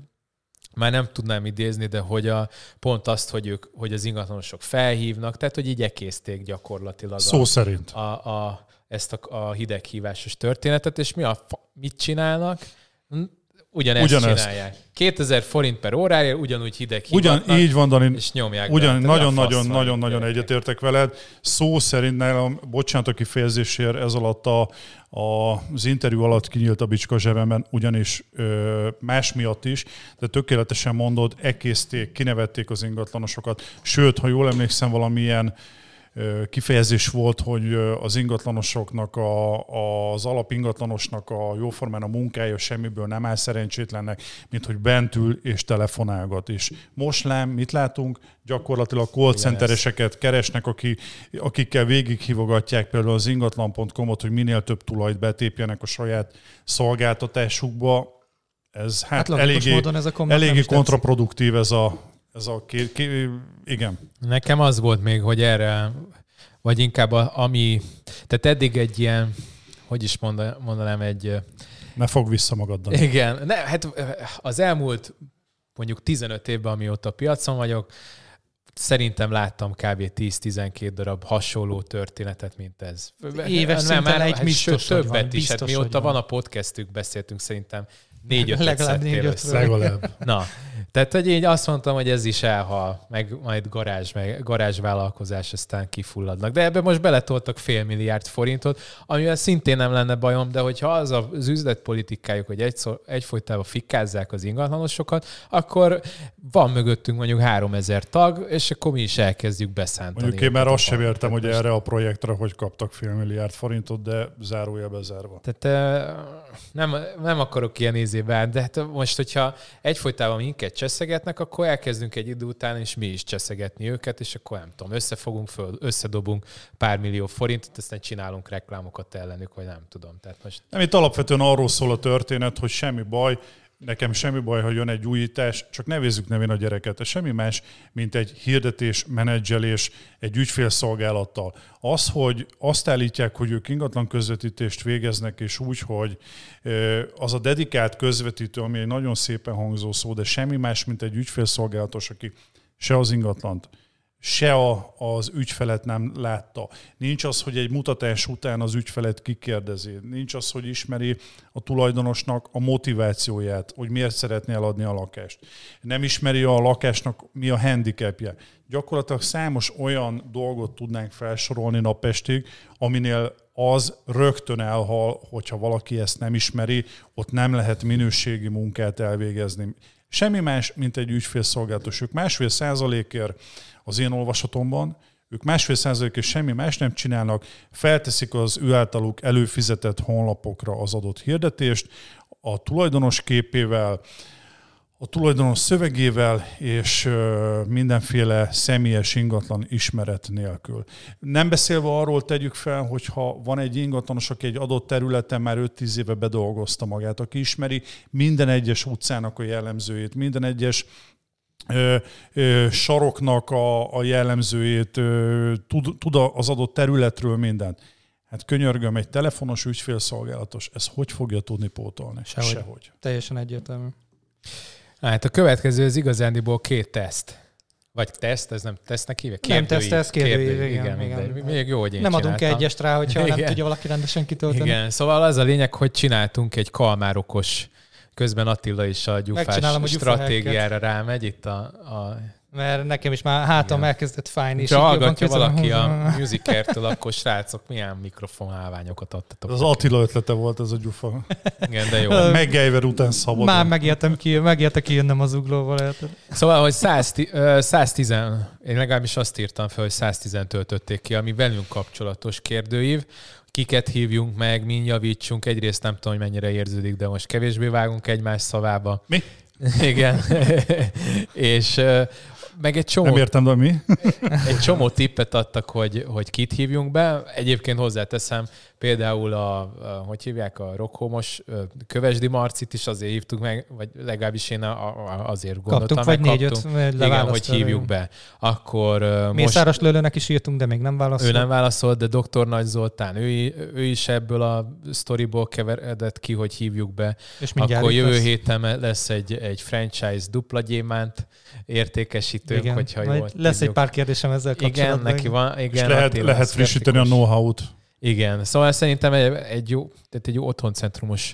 már nem tudnám idézni, de hogy a, pont azt, hogy, ők, hogy az ingatlanosok felhívnak, tehát hogy így ekészték gyakorlatilag a, Szó szerint. a, a, ezt a, a hideghívásos történetet, és mi a mit csinálnak? Ugyanezt, Ugyanezt. csinálják. 2000 forint per óráért ugyanúgy hideg Ugyan így van, Dani, és nyomják ugyan be. Tehát a fasz nagyon-nagyon van, nagyon, nagyon gyerekek. egyetértek veled. Szó szerint nálam, bocsánat a kifejezésért, ez alatt a, a, az interjú alatt kinyílt a bicska zsebemben, ugyanis ö, más miatt is, de tökéletesen mondod, ekészték, kinevették az ingatlanosokat. Sőt, ha jól emlékszem, valamilyen kifejezés volt, hogy az ingatlanosoknak, a, az alapingatlanosnak a jóformán a munkája semmiből nem áll szerencsétlennek, mint hogy bent ül és telefonálgat is. Most lám, mit látunk? Gyakorlatilag call centereseket keresnek, aki, akikkel végighívogatják például az ingatlan.com-ot, hogy minél több tulajt betépjenek a saját szolgáltatásukba. Ez hát, Hát eléggé, módon ez a nem eléggé kontraproduktív ez a, ez a ké, ké, igen. Nekem az volt még, hogy erre, vagy inkább a, ami, tehát eddig egy ilyen, hogy is monda- mondanám, egy, Ne fog vissza magad, Dani. igen, ne, hát az elmúlt mondjuk 15 évben, amióta piacon vagyok, szerintem láttam kb. 10-12 darab hasonló történetet, mint ez. Éves szinten egy biztos, sőt, hogy van, többet is. Hát mióta van van. a podcastük, beszéltünk szerintem négy-öt Legalább négy-ötről. Legalább. Na, tehát hogy így azt mondtam, hogy ez is elhal, meg majd garázs, meg garázsvállalkozás, aztán kifulladnak. De ebbe most beletoltak fél milliárd forintot, amivel szintén nem lenne bajom, de hogyha az az üzletpolitikájuk, hogy egyszor, egyfolytában fikkázzák az ingatlanosokat, akkor van mögöttünk mondjuk 3000 tag, és akkor mi is elkezdjük beszántani. Mondjuk én már azt sem értem, hogy erre a projektre hogy kaptak fél milliárd forintot, de zárójelbe zárva. Tehát nem, nem akarok ilyen állni, de hát most, hogyha egyfolytában minket cseszegetnek, akkor elkezdünk egy idő után, és mi is cseszegetni őket, és akkor nem tudom, összefogunk föl, összedobunk pár millió forintot, aztán csinálunk reklámokat ellenük, vagy nem tudom. Tehát most Nem, itt alapvetően arról szól a történet, hogy semmi baj, nekem semmi baj, ha jön egy újítás, csak nevezzük nevén a gyereket. Ez semmi más, mint egy hirdetés, menedzselés, egy ügyfélszolgálattal. Az, hogy azt állítják, hogy ők ingatlan közvetítést végeznek, és úgy, hogy az a dedikált közvetítő, ami egy nagyon szépen hangzó szó, de semmi más, mint egy ügyfélszolgálatos, aki se az ingatlant, se a, az ügyfelet nem látta. Nincs az, hogy egy mutatás után az ügyfelet kikérdezi. Nincs az, hogy ismeri a tulajdonosnak a motivációját, hogy miért szeretné eladni a lakást. Nem ismeri a lakásnak mi a handicapje. Gyakorlatilag számos olyan dolgot tudnánk felsorolni napestig, aminél az rögtön elhal, hogyha valaki ezt nem ismeri, ott nem lehet minőségi munkát elvégezni. Semmi más, mint egy ügyfélszolgálatos. Ők másfél százalékért az én olvasatomban, ők másfél százalékért semmi más nem csinálnak, felteszik az ő általuk előfizetett honlapokra az adott hirdetést, a tulajdonos képével, a tulajdonos szövegével és mindenféle személyes ingatlan ismeret nélkül. Nem beszélve arról tegyük fel, hogy ha van egy ingatlanos, aki egy adott területen már 5-10 éve bedolgozta magát, aki ismeri minden egyes utcának a jellemzőjét, minden egyes ö, ö, saroknak a, a jellemzőjét, ö, tud, tud az adott területről mindent. Hát könyörgöm, egy telefonos ügyfélszolgálatos, ez hogy fogja tudni pótolni? Sehogy. Sehogy. Teljesen egyértelmű. Hát a következő az igazándiból két teszt. Vagy teszt, ez nem tesztnek hívják? Nem teszt, ez kérdőív, igen, igen. igen. Még jó, hogy én Nem adunk csináltam. egyest rá, hogyha nem Igen. tudja valaki rendesen kitölteni. Igen, szóval az a lényeg, hogy csináltunk egy kalmárokos, közben Attila is a gyufás a stratégiára rámegy itt a, a Mert nekem is már hátam Igen. elkezdett fájni. és Ha hallgatja valaki a musikertől, akkor srácok, milyen mikrofonhálványokat adtatok. Az Attila ötlete volt ez a gyufa. Igen, de jó. MacGyver után szabadon. Már megértem ki, megérte kijönnöm az uglóval. érted? Szóval, hogy 100, ö, 110, én legalábbis azt írtam fel, hogy 110 töltötték ki, ami velünk kapcsolatos kérdőív. Kiket hívjunk meg, min javítsunk. Egyrészt nem tudom, hogy mennyire érződik, de most kevésbé vágunk egymás szavába. Mi? Igen. és meg egy csomó Nem értem, de mi? egy csomó tippet adtak, hogy, hogy kit hívjunk be. Egyébként hozzáteszem, például a, a hogy hívják, a Rockhomos Kövesdi Marcit is azért hívtuk meg, vagy legalábbis én a, a, azért gondoltam, Kaptunk vagy meg négy-öt kaptunk. Igen, hogy hívjuk be. Akkor ö, most Mészáros Lőlőnek is írtunk, de még nem válaszolt. ő nem válaszolt, de Dr. Nagy Zoltán, ő, ő is ebből a sztoriból keveredett ki, hogy hívjuk be. és Akkor jövő lesz. héten lesz egy, egy franchise dupla gyémánt értékesítőnk, Igen. hogyha Majd jól lesz egy tudjuk. pár kérdésem ezzel Igen, kapcsolatban. neki van. Igen, És lehet, lehet frissíteni a know-how-t. Igen, szóval szerintem egy, egy jó, tehát egy jó otthoncentrumos,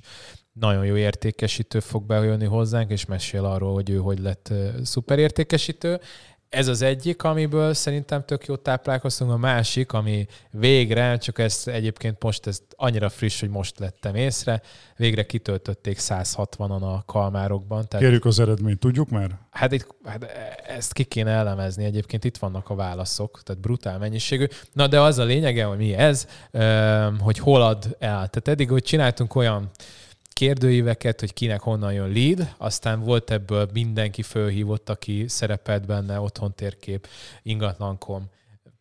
nagyon jó értékesítő fog bejönni hozzánk, és mesél arról, hogy ő hogy lett szuperértékesítő. Ez az egyik, amiből szerintem tök jó táplálkoztunk. A másik, ami végre, csak ezt egyébként most ez annyira friss, hogy most lettem észre, végre kitöltötték 160-an a kalmárokban. Tehát Kérjük az eredményt, tudjuk már? Hát, itt, hát ezt ki kéne elemezni, egyébként itt vannak a válaszok, tehát brutál mennyiségű. Na de az a lényege, hogy mi ez, hogy hol ad el. Tehát eddig, hogy csináltunk olyan kérdőíveket, hogy kinek honnan jön lead, aztán volt ebből mindenki fölhívott, aki szerepelt benne, otthon térkép, ingatlankom,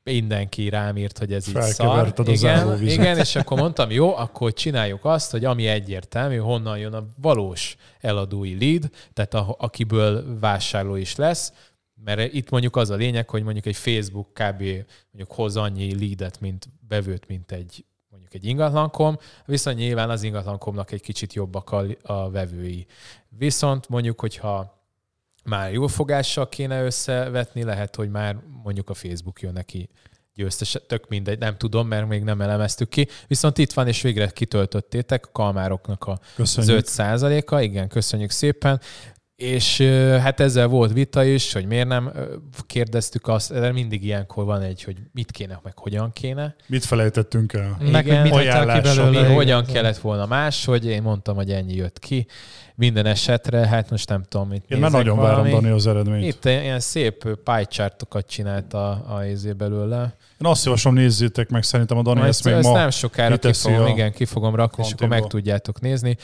mindenki rám írt, hogy ez így szar. Igen, igen, és akkor mondtam, jó, akkor csináljuk azt, hogy ami egyértelmű, honnan jön a valós eladói lead, tehát a, akiből vásárló is lesz, mert itt mondjuk az a lényeg, hogy mondjuk egy Facebook kb. mondjuk hoz annyi leadet, mint bevőt, mint egy egy ingatlankom, viszont nyilván az ingatlankomnak egy kicsit jobbak a, a vevői. Viszont mondjuk, hogyha már jó fogással kéne összevetni, lehet, hogy már mondjuk a Facebook jön neki győztes, tök mindegy, nem tudom, mert még nem elemeztük ki. Viszont itt van, és végre kitöltöttétek a kalmároknak a Köszönjük. az 5 a igen, köszönjük szépen. És hát ezzel volt vita is, hogy miért nem kérdeztük azt, de mindig ilyenkor van egy, hogy mit kéne, meg hogyan kéne. Mit felejtettünk el? Meg, Igen. mit ki belőle. Mi, igen. hogyan kellett volna más, hogy én mondtam, hogy ennyi jött ki. Minden esetre, hát most nem tudom, mit Én már nagyon valami. várom Dani az eredményt. Itt ilyen szép pie chartokat csinált a, a izé belőle. Én azt javaslom, nézzétek meg, szerintem a Dani Majd ezt még ezt ma nem sokára ki kiteszi fogom, a igen, ki fogom rakni, és akkor meg tudjátok nézni.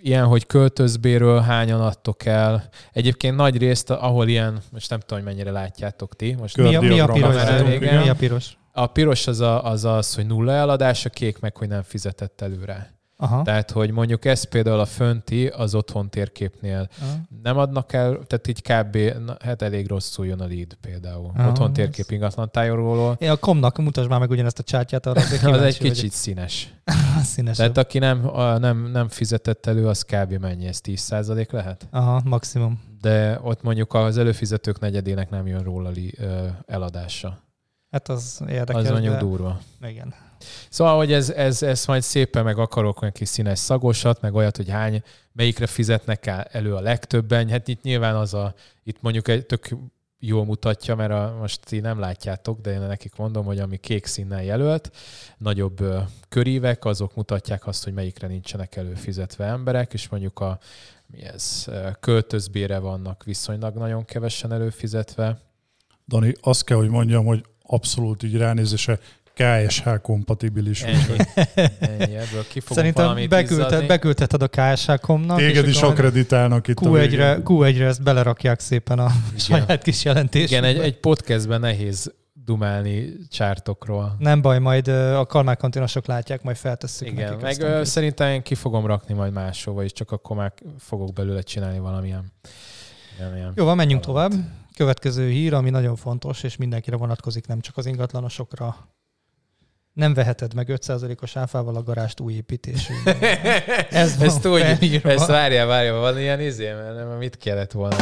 Ilyen, hogy költözbéről hányan adtok el. Egyébként nagy részt, ahol ilyen, most nem tudom, hogy mennyire látjátok ti. Most Mi a, mi a piros? Mi a piros? a piros az, a, az az, hogy nulla eladás, a kék meg, hogy nem fizetett előre. Aha. Tehát, hogy mondjuk ez például a fönti az otthon térképnél Aha. nem adnak el, tehát így kb. Na, hát elég rosszul jön a lead például. Ah, otthon térkép ingatlan tájról. Én a komnak mutasd már meg ugyanezt a csátját arra. Az egy kicsit színes. vagyok. Színesebb. Tehát aki nem, a, nem, nem fizetett elő, az kb. mennyi? Ez 10% lehet? Aha, maximum. De ott mondjuk az előfizetők negyedének nem jön róla li, ö, eladása. Hát az érdekes. Az mondjuk de... durva. Igen. Szóval, hogy ez, ez, ez majd szépen meg akarok neki színes szagosat, meg olyat, hogy hány, melyikre fizetnek el elő a legtöbben. Hát itt nyilván az a, itt mondjuk egy tök jól mutatja, mert a, most ti nem látjátok, de én nekik mondom, hogy ami kék színnel jelölt, nagyobb ö, körívek, azok mutatják azt, hogy melyikre nincsenek előfizetve emberek, és mondjuk a mi ez, költözbére vannak viszonylag nagyon kevesen előfizetve. Dani, azt kell, hogy mondjam, hogy abszolút így ránézése KSH kompatibilis. Ennyi. Ennyi. Ebből Szerintem izzadni. beküldheted a KSH-komnak. Téged és is akreditálnak itt a Q1-re, végén. Q1-re ezt belerakják szépen a saját kis jelentésükbe. Igen, egy, egy podcastben nehéz dumálni csártokról. Nem baj, majd a kalmár kantinosok látják, majd feltesszük Igen, nekik. meg aztán ö, szerintem én ki fogom rakni majd máshova, és csak akkor már fogok belőle csinálni valamilyen. valamilyen. Jó, van, menjünk valamit. tovább. Következő hír, ami nagyon fontos, és mindenkire vonatkozik, nem csak az ingatlanosokra. Nem veheted meg 5%-os áfával a garást új építésű. Ez van ezt úgy, felírva. ezt várjál, várjál, van ilyen izé, mert nem, mit kellett volna?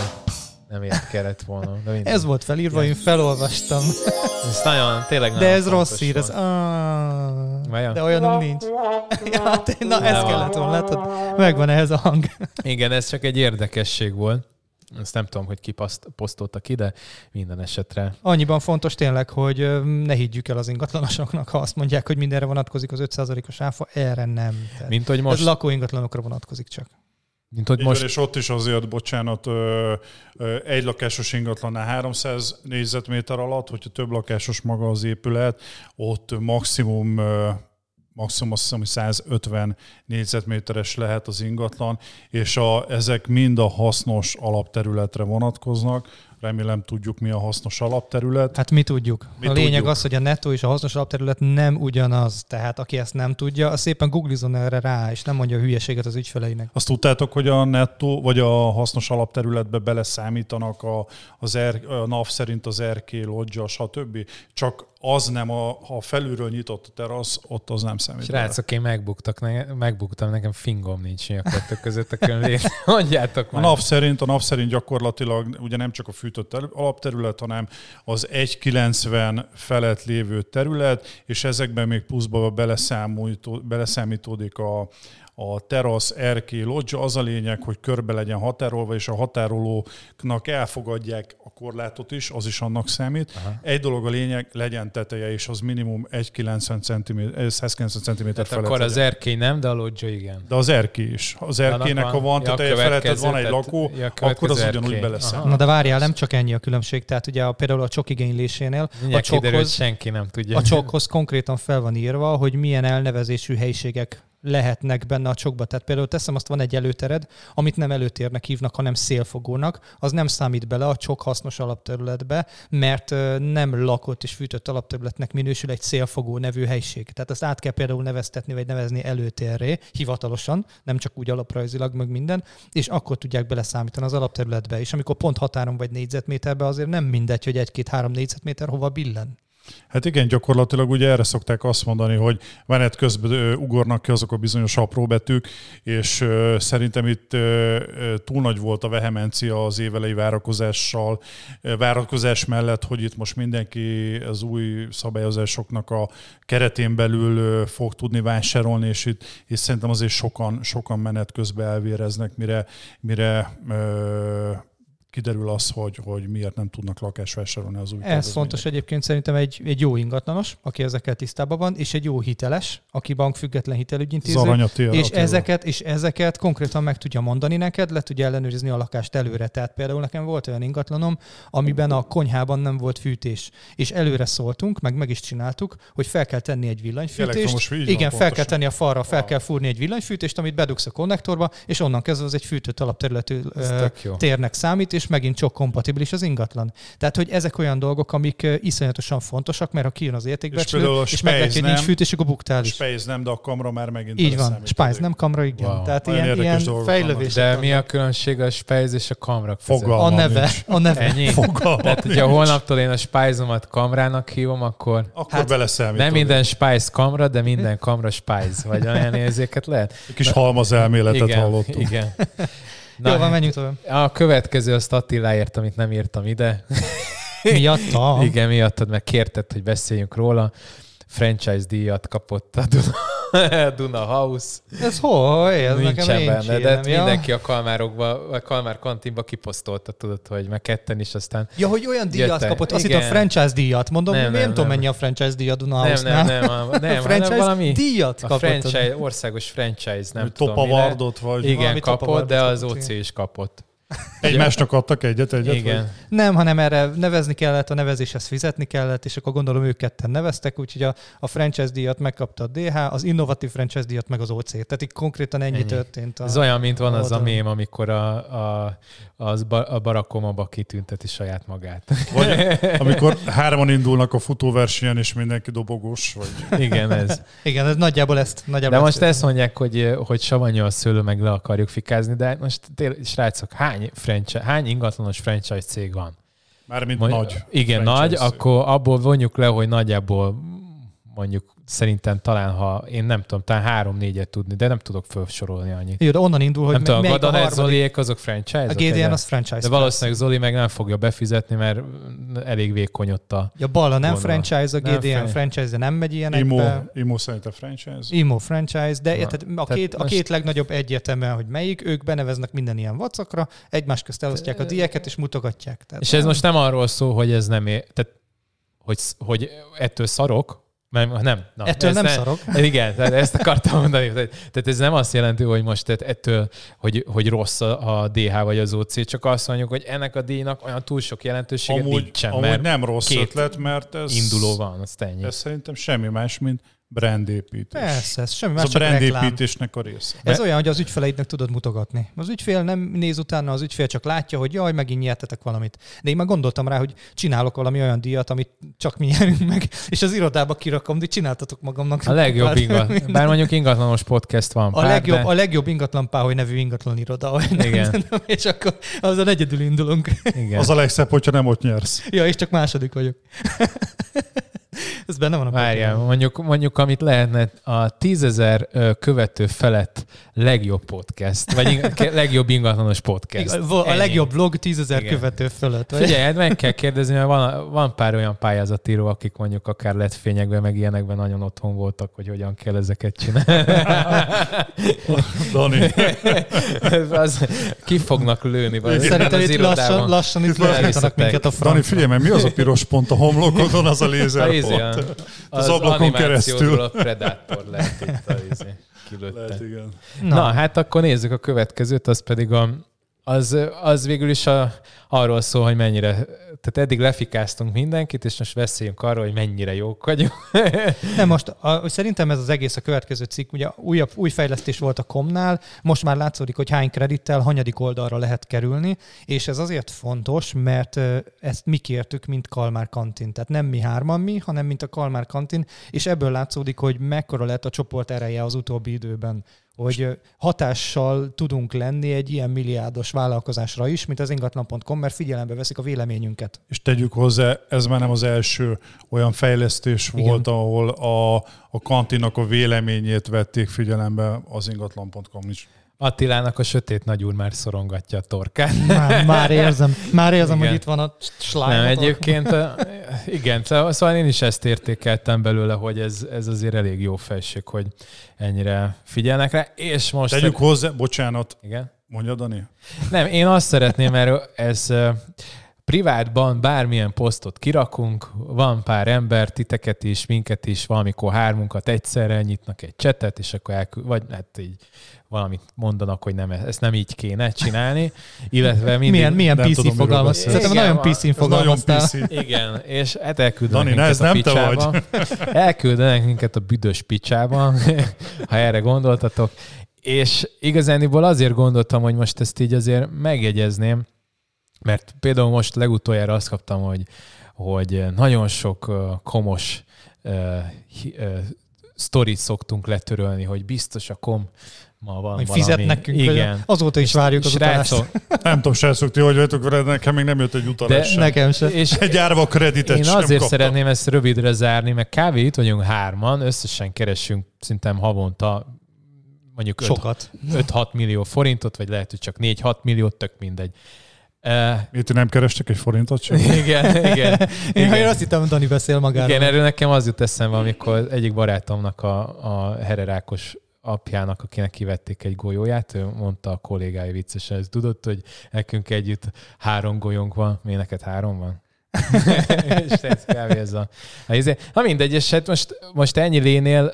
Nem ilyet kellett volna. De. Ez volt felírva, én felolvastam. ez nagyon, tényleg De nagyon ez rossz hír, ez... Ah, Vajon? de olyanunk nincs. Ja, na, ez kellett volna, látod? Megvan ehhez a hang. Igen, ez csak egy érdekesség volt. Ezt nem tudom, hogy ki paszt- posztolta ki, de minden esetre. Annyiban fontos tényleg, hogy ne higgyük el az ingatlanosoknak, ha azt mondják, hogy mindenre vonatkozik az 5%-os áfa, erre nem. Tehát Mint hogy most... most, Ez lakóingatlanokra vonatkozik csak. mint hogy Így van, most és ott is azért, bocsánat, ö, ö, egy lakásos ingatlannál 300 négyzetméter alatt, hogyha több lakásos maga az épület, ott maximum ö, maximum azt hiszem, hogy 150 négyzetméteres lehet az ingatlan, és a, ezek mind a hasznos alapterületre vonatkoznak. Remélem tudjuk, mi a hasznos alapterület. Hát mi tudjuk. Mi a lényeg tudjuk. az, hogy a netto és a hasznos alapterület nem ugyanaz. Tehát aki ezt nem tudja, az szépen googlizon erre rá, és nem mondja a hülyeséget az ügyfeleinek. Azt tudtátok, hogy a nettó, vagy a hasznos alapterületbe beleszámítanak a, az er, a NAV szerint az erkély, lodzsa, stb. Csak az nem, a, ha felülről nyitott a terasz, ott az nem számít. Srácok, én megbuktak, ne, megbuktam, nekem fingom nincs a kettő között a könyvén. Mondjátok A már. NAV szerint, a NAV szerint gyakorlatilag ugye nem csak a fűtött el- alapterület, hanem az 1,90 felett lévő terület, és ezekben még pluszba beleszámító- beleszámítódik a, a terasz, erkély, lodzsa. Az a lényeg, hogy körbe legyen határolva, és a határolóknak elfogadják a korlátot is, az is annak számít. Aha. Egy dolog a lényeg, legyen teteje, és az minimum 1,90 cm, 190 cm Tehát felett akkor az erkély nem, de a lodzsa igen. De az erkély is. Az erkélynek, ha van Ja, a teteje feletted, következő, van egy lakó, ja, a akkor az ugyanúgy erkély. beleszáll. Aha. Na de várjál, nem csak ennyi a különbség. Tehát ugye a, például a csok igénylésénél a Mindjárt kiderül, hogy csokhoz, senki nem tudja. a csokhoz konkrétan fel van írva, hogy milyen elnevezésű helyiségek lehetnek benne a csokba. Tehát például teszem, azt van egy előtered, amit nem előtérnek hívnak, hanem szélfogónak, az nem számít bele a csok hasznos alapterületbe, mert nem lakott és fűtött alapterületnek minősül egy szélfogó nevű helység. Tehát azt át kell például neveztetni, vagy nevezni előtérré, hivatalosan, nem csak úgy alaprajzilag, meg minden, és akkor tudják beleszámítani az alapterületbe. És amikor pont határon vagy négyzetméterbe, azért nem mindegy, hogy egy-két-három négyzetméter hova billen. Hát igen, gyakorlatilag ugye erre szokták azt mondani, hogy menet közben ugornak ki azok a bizonyos apró betűk, és szerintem itt túl nagy volt a vehemencia az évelei várakozással, várakozás mellett, hogy itt most mindenki az új szabályozásoknak a keretén belül fog tudni vásárolni, és itt és szerintem azért sokan, sokan menet közben elvéreznek, mire, mire kiderül az, hogy, hogy miért nem tudnak lakást vásárolni az új Ez fontos egyébként szerintem egy, egy jó ingatlanos, aki ezekkel tisztában van, és egy jó hiteles, aki bankfüggetlen hitelügyintéző, arany a tiéd, és Attila. ezeket, és ezeket konkrétan meg tudja mondani neked, le tudja ellenőrizni a lakást előre. Tehát például nekem volt olyan ingatlanom, amiben a konyhában nem volt fűtés, és előre szóltunk, meg meg is csináltuk, hogy fel kell tenni egy villanyfűtést. Igen, van, fel kell pontosan. tenni a falra, fel Wow. kell fúrni egy villanyfűtést, amit bedugsz a konnektorba, és onnan kezdve az egy fűtött alapterületű térnek számít, és megint csak kompatibilis az ingatlan. Tehát, hogy ezek olyan dolgok, amik iszonyatosan fontosak, mert ha kijön az a és, és meglátja, hogy nincs nem, fűtés, akkor buktál is. Space nem, de a kamera már megint Így van. Spice nem kamra, igen. Wow. Tehát Nagyon ilyen, ilyen fejlövés. De mi a különbség a Spice és a kamra között? Fogalmam A neve, nincs. a neve. Ennyi? Fogalmam Tehát, hogyha holnaptól én a Spice-omat kamrának hívom, akkor Akkor Hát, beleszámítódik. nem minden Spice kamra, de minden kamra Spice. Vagy olyan érzéket lehet? Egy kis halmaz elméletet igen, hallottunk. igen. Jó, van, hát menjünk tovább. a következő azt Attiláért, amit nem írtam ide. Miatta. Igen, miattad, meg kérted, hogy beszéljünk róla. Franchise díjat kapott a Duna, Duna House. Ez hogy? Ez nekem Nincsen nincs benne, de ilyen, hát ja? mindenki a Kalmárokba, a Kalmár kantinba kiposztolta, tudod, hogy meg ketten is, aztán Ja, hogy olyan díjat Jöttek. kapott, azt itt a franchise díjat. Mondom, Nem, nem, nem, nem, tudom nem. mennyi a franchise díj a Duna nem, House-nál. nem, nem, a, nem, a franchise valami díjat a kapott. franchise, országos franchise, nem Hogy tudom. Topavardot vagy... Igen, kapott, de az OC is kapott. Egymásnak adtak egyet, egyet? Igen. Vagy? Nem, hanem erre nevezni kellett, a nevezéshez fizetni kellett, és akkor gondolom ők ketten neveztek, úgyhogy a, a franchise díjat megkapta a DH, az innovatív franchise díjat meg az OC. Tehát itt konkrétan ennyi, Ennyi. történt. A, Ez olyan, mint van az a mém, amikor a, a, az ba, a Barack Obama kitünteti saját magát. Vagy amikor hárman indulnak a futóversenyen, és mindenki dobogós, vagy... Igen, ez. Igen, ez nagyjából ezt. Nagyjából De ezt most ezt mondják, hogy, hogy savanyú a szőlő, meg le akarjuk fikázni, de most tényleg, srácok, hány, franchise, hány ingatlanos franchise cég van? Mármint Mondj- nagy. Igen, nagy, akkor abból vonjuk le, hogy nagyjából mondjuk szerintem talán, ha én nem tudom, talán három-négyet tudni, de nem tudok felsorolni annyit. Jó, de onnan indul, hogy nem tudom, a Gadaner harmadik. Zoliék azok franchise A GDN az franchise. De valószínűleg Zoli meg nem fogja befizetni, mert elég vékony ott a... Ja, Balla nem Gondolom. franchise, a Nem GDN fran- franchise, de nem megy Imo, ilyenekbe. Imo szerint a franchise. Imo franchise, de Na, érted, a, tehát két, a két legnagyobb egyértelműen, hogy melyik, ők beneveznek minden ilyen vacakra, egymás közt elosztják a dieket, és mutogatják. Tehát És ez most nem arról szól, hogy ez nem... É... Tehát, hogy, hogy ettől szarok, mert nem. Na, Ettől ez nem ne- szarok. Igen, ezt akartam mondani. Tehát, ez nem azt jelenti, hogy most tehát ettől, hogy, hogy rossz a a DH vagy az OC, csak azt mondjuk, hogy ennek a díjnak olyan túl sok jelentősége Amúgy, nincsen, amúgy mert nem rossz két ötlet, mert ez, induló van, azt ennyi. ez szerintem semmi más, mint brandépítés. Persze, ez semmi Ez más, a csak reklám. brandépítésnek a része. Ez olyan, hogy az ügyfeleidnek tudod mutogatni. Az ügyfél nem néz utána, az ügyfél csak látja, hogy jaj, megint nyertetek valamit. De én már gondoltam rá, hogy csinálok valami olyan díjat, amit csak mi nyerünk meg, és az irodába kirakom, de csináltatok magamnak. A legjobb ingatlan, bár mondjuk ingatlanos podcast van A pár, legjobb, de, a legjobb ingatlan páholy nevű ingatlan iroda. ahogy nem Igen. tudom, és akkor azon egyedül indulunk. igen. Az a legszebb, hogyha nem ott nyersz. Ja, és csak második vagyok. Ez benne van a Várjál, mondjuk, mondjuk, amit lehetne a tízezer követő felett legjobb podcast, vagy ing- legjobb ingatlanos podcast. Igen, A Ennyi. legjobb vlog 10 ezer Igen. követő fölött. vagy? Figyelj, hát meg kell kérdezni, mert van, van pár olyan pályázatíró, akik mondjuk akár lett fényekben, meg ilyenekben nagyon otthon voltak, hogy hogyan kell ezeket csinálni. Dani, az, ki fognak lőni Szerintem itt lassan, lassan itt leállítanak minket a Dani, francba. figyelj, mert mi az a piros pont a homlokodon, az a A izé, a- Az az ablakon keresztül. a Predator lehet itt a izé, kilőtte. Lehet, igen. Na. Na, hát akkor nézzük a következőt, az pedig a, az, az végül is a, arról szól, hogy mennyire, tehát eddig lefikáztunk mindenkit, és most beszéljünk arról, hogy mennyire jók vagyunk. Nem, most a, szerintem ez az egész a következő cikk, ugye újabb, új fejlesztés volt a komnál, most már látszódik, hogy hány kredittel, hanyadik oldalra lehet kerülni, és ez azért fontos, mert ezt mi kértük, mint Kalmár kantin. Tehát nem mi hárman mi, hanem mint a Kalmár kantin, és ebből látszódik, hogy mekkora lett a csoport ereje az utóbbi időben hogy hatással tudunk lenni egy ilyen milliárdos vállalkozásra is, mint az ingatlan.com, mert figyelembe veszik a véleményünket. És tegyük hozzá, ez már nem az első olyan fejlesztés Igen. volt, ahol a, a kantinak a véleményét vették figyelembe az ingatlan.com is. Attilának a sötét nagyúr már szorongatja a torkát. Már, már érzem, már érzem, Igen. hogy itt van a slime. Nem, egyébként, igen, szóval én is ezt értékeltem belőle, hogy ez, ez azért elég jó felség, hogy ennyire figyelnek rá, és most... Tegyük hozzá, bocsánat, Igen? mondja Dani? Nem, én azt szeretném, mert ez privátban bármilyen posztot kirakunk, van pár ember, titeket is, minket is, valamikor hármunkat egyszerre nyitnak egy csetet, és akkor elkü- vagy hát így valamit mondanak, hogy nem, ezt nem így kéne csinálni, illetve mindig... Milyen, milyen PC fogalmaz. Szerintem Igen, nagyon. PC-n Ez nagyon fogalmaztál. PC. Igen, és hát elküldenek Dani, minket ez a nem te picsába. Elküldenek minket a büdös picsába, ha erre gondoltatok. És igazániból azért gondoltam, hogy most ezt így azért megjegyezném, mert például most legutoljára azt kaptam, hogy, hogy nagyon sok komos uh, sztorit szoktunk letörölni, hogy biztos a kom ma van valami. fizet nekünk. Igen. Azóta is várjuk az utalást. Nem tudom, srácok, ti hogy vagytok vele, nekem még nem jött egy utalás De sem. Nekem se. és Egy árva kreditet Én sem azért kaptam. szeretném ezt rövidre zárni, mert kb. itt vagyunk hárman, összesen keresünk szerintem havonta mondjuk Sokat. 5-6 millió forintot, vagy lehet, hogy csak 4-6 milliót, tök mindegy. Uh, Miért nem kerestek egy forintot sem? igen, igen. Én, igen. azt hittem, Dani beszél magáról. Igen, erről nekem az jut eszembe, amikor egyik barátomnak a, a hererákos apjának, akinek kivették egy golyóját, ő mondta a kollégái viccesen, ez tudod, hogy nekünk együtt három golyónk van, mi neked három van? és ez ez a... Na mindegy, és hát most, most ennyi lénél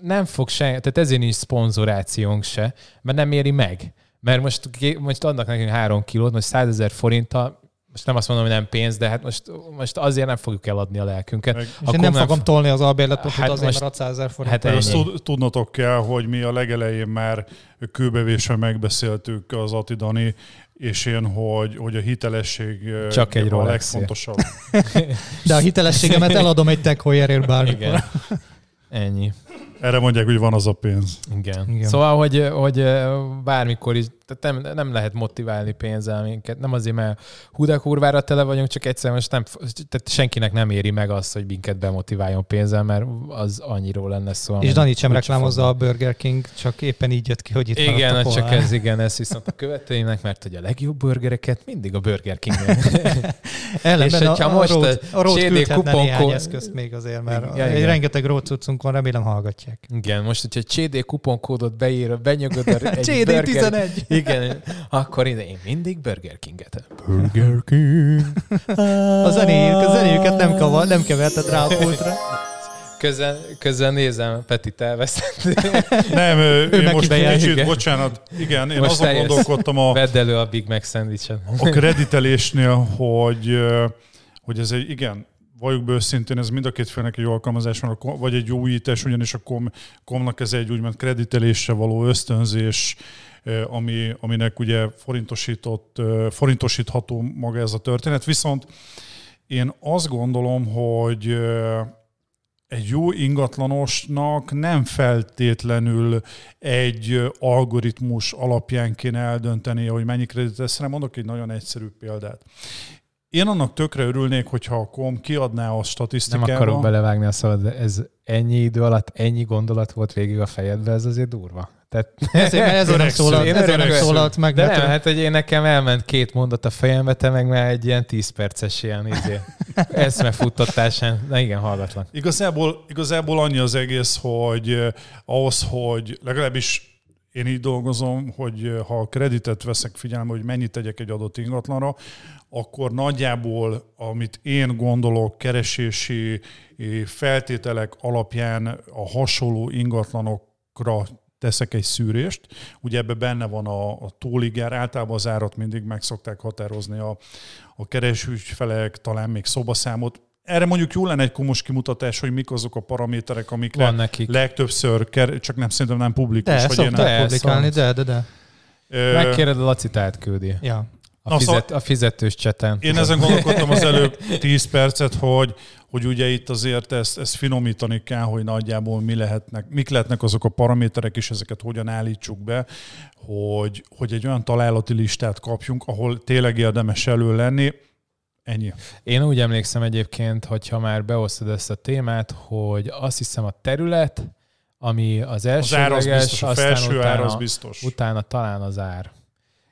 nem fog se, tehát ezért nincs szponzorációnk se, mert nem éri meg. Mert most, most adnak nekünk három kilót, most 100 ezer forinttal, most nem azt mondom, hogy nem pénz, de hát most, most azért nem fogjuk eladni a lelkünket. Meg- És Akkor én nem nem fogom tolni az albérletot Hát azért, most- mert 600 ezer forint. hát tud, tudnotok kell, hogy mi a legelején már kőbevésre megbeszéltük az Atidani és én, hogy, hogy a hitelesség Csak egy a legfontosabb. De a hitelességemet eladom egy tech Heuerért bármikor. Igen. Ennyi. Erre mondják, hogy van az a pénz. Igen. Igen. Szóval, hogy, hogy bármikor is, tehát nem, nem lehet motiválni pénzzel minket. Nem azért, mert hú de kurvára tele vagyunk, csak egyszerűen most nem, tehát senkinek nem éri meg azt, hogy minket bemotiváljon pénzzel, mert az annyiról lenne szó. És Dani sem reklámozza a fog. Burger King, csak éppen így jött ki, hogy itt Igen, a csak ez, igen, ez viszont a követőimnek, mert hogy a legjobb burgereket mindig a Burger king Ellenben És a, hogyha a, most road, a a road CD eszközt még azért, mert Ja, ja, igen. igen. rengeteg road cuccunkon remélem hallgatják. Igen, most, hogyha CD kuponkódot beír, benyögöd a egy CD11. Igen, akkor ide én mindig Burger King-et. Burger King. A zenéjük, a zenéjüket nem, kavar, nem keverted rá a pultra. Közben, közben nézem, Petit elvesztett. Nem, ő, én neki most bejár, kicsit, igen. bocsánat, igen, én Most azon eljössz. gondolkodtam a, Vedd elő a Big Mac szendvicset. a kreditelésnél, hogy, hogy ez egy, igen, valljuk be őszintén, ez mind a két félnek egy jó alkalmazás van, vagy egy jó újítás, ugyanis a kom, komnak ez egy úgymond kreditelésre való ösztönzés, ami, aminek ugye forintosított, forintosítható maga ez a történet. Viszont én azt gondolom, hogy egy jó ingatlanosnak nem feltétlenül egy algoritmus alapján kéne eldöntenie, hogy mennyi kredit lesz rá. Mondok egy nagyon egyszerű példát. Én annak tökre örülnék, hogyha a kom kiadná a Nem statisztikával. akarok belevágni a szabad, de ez ennyi idő alatt ennyi gondolat volt végig a fejedbe, ez azért durva. Tehát, Ezért, mert ezért nem szólalt, Én ezért nem szólalt meg. de mert nem, hát hogy én nekem elment két mondat a fejembe, te meg már egy ilyen 10 perces ilyen izé, eszmefuttatásán. Na igen, hallgatlak. Igazából, igazából annyi az egész, hogy eh, ahhoz, hogy legalábbis én így dolgozom, hogy eh, ha a kreditet veszek figyelembe, hogy mennyit tegyek egy adott ingatlanra, akkor nagyjából, amit én gondolok, keresési eh, feltételek alapján a hasonló ingatlanokra teszek egy szűrést. Ugye ebbe benne van a, a tóliger, általában az árat mindig meg szokták határozni a, a keresőügyfelek, talán még szobaszámot. Erre mondjuk jó lenne egy komos kimutatás, hogy mik azok a paraméterek, amikre Van nekik. legtöbbször, ker- csak nem szerintem nem publikus. De, vagy nem- publikálni, de, de, de. Ö, Megkéred a Lacit átküldi. Ja. A, Na, fizet, szóval- a fizetős cseten. Én ezen gondolkodtam az előbb 10 percet, hogy, hogy ugye itt azért ezt, ezt finomítani kell, hogy nagyjából mi lehetnek, mik lehetnek azok a paraméterek, és ezeket hogyan állítsuk be, hogy, hogy egy olyan találati listát kapjunk, ahol tényleg érdemes elő lenni. Ennyi. Én úgy emlékszem egyébként, hogyha már beosztod ezt a témát, hogy azt hiszem a terület, ami az Az ár az biztos, a aztán felső ár utána, az biztos. utána talán az ár.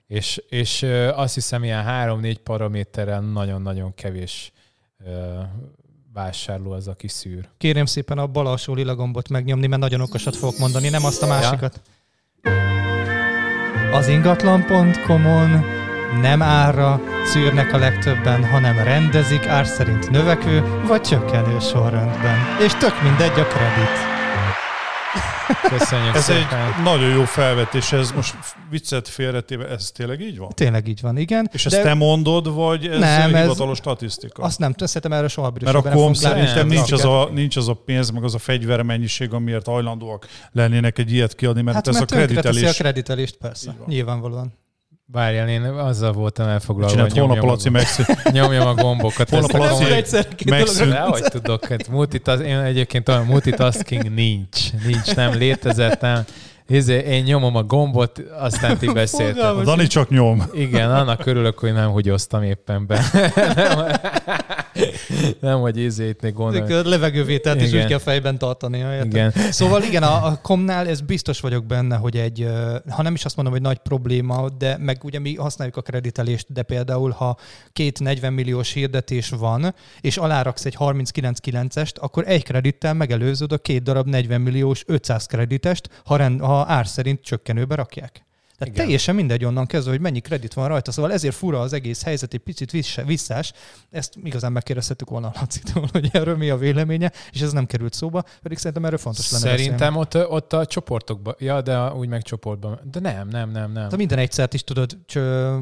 És, és azt hiszem ilyen három-négy paraméterrel nagyon-nagyon kevés vásárló az, aki szűr. Kérem szépen a bal alsó lila gombot megnyomni, mert nagyon okosat fogok mondani, nem azt a másikat. Az ingatlan.com-on nem árra szűrnek a legtöbben, hanem rendezik ár szerint növekvő vagy csökkenő sorrendben. És tök mindegy a kredit. Köszönjük Ez egy szépen. nagyon jó felvetés, ez most viccet félretéve, ez tényleg így van? Tényleg így van, igen. És ezt te mondod, vagy ez Nem, nem, ez- hivatalos statisztika? Azt nem szerintem erről soha Mert a nem kom fogunk látni szerintem nincs az, a, nincs az a pénz, meg az a fegyvermennyiség, amiért hajlandóak lennének egy ilyet kiadni, mert Hát ez a mert tönkreteszi kreditelés. a kreditelést, persze. Nyilvánvalóan. Várjál, én azzal voltam elfoglalva, Csinált hogy a nyomjam, a, megszű. nyomjam a gombokat. Holnap a Laci- egyszer megszűnt. De hogy tudok, hát multitask, én egyébként olyan multitasking nincs, nincs, nem létezett, nem. Izé, én nyomom a gombot, aztán ti beszéltek. A Dani csak nyom. Igen, annak örülök, hogy nem húgyoztam éppen be. nem, hogy itt még gondolom. A levegővételt is Igen. úgy kell fejben tartani. érted? Igen. Szóval igen, a, a komnál ez biztos vagyok benne, hogy egy, ha nem is azt mondom, hogy nagy probléma, de meg ugye mi használjuk a kreditelést, de például ha két 40 milliós hirdetés van, és aláraksz egy 39.9-est, akkor egy kredittel megelőzöd a két darab 40 milliós 500 kreditest, ha, rend, ha ár szerint csökkenőbe rakják. Tehát Igen. teljesen mindegy onnan kezdve, hogy mennyi kredit van rajta. Szóval ezért fura az egész helyzet, egy picit visszás. Ezt igazán megkérdezhetük volna a Lacitól, hogy erről mi a véleménye, és ez nem került szóba, pedig szerintem erről fontos lenne Szerintem ott, ott a csoportokban, ja, de úgy meg csoportban. De nem, nem, nem, nem. De minden egyszert is tudod csö,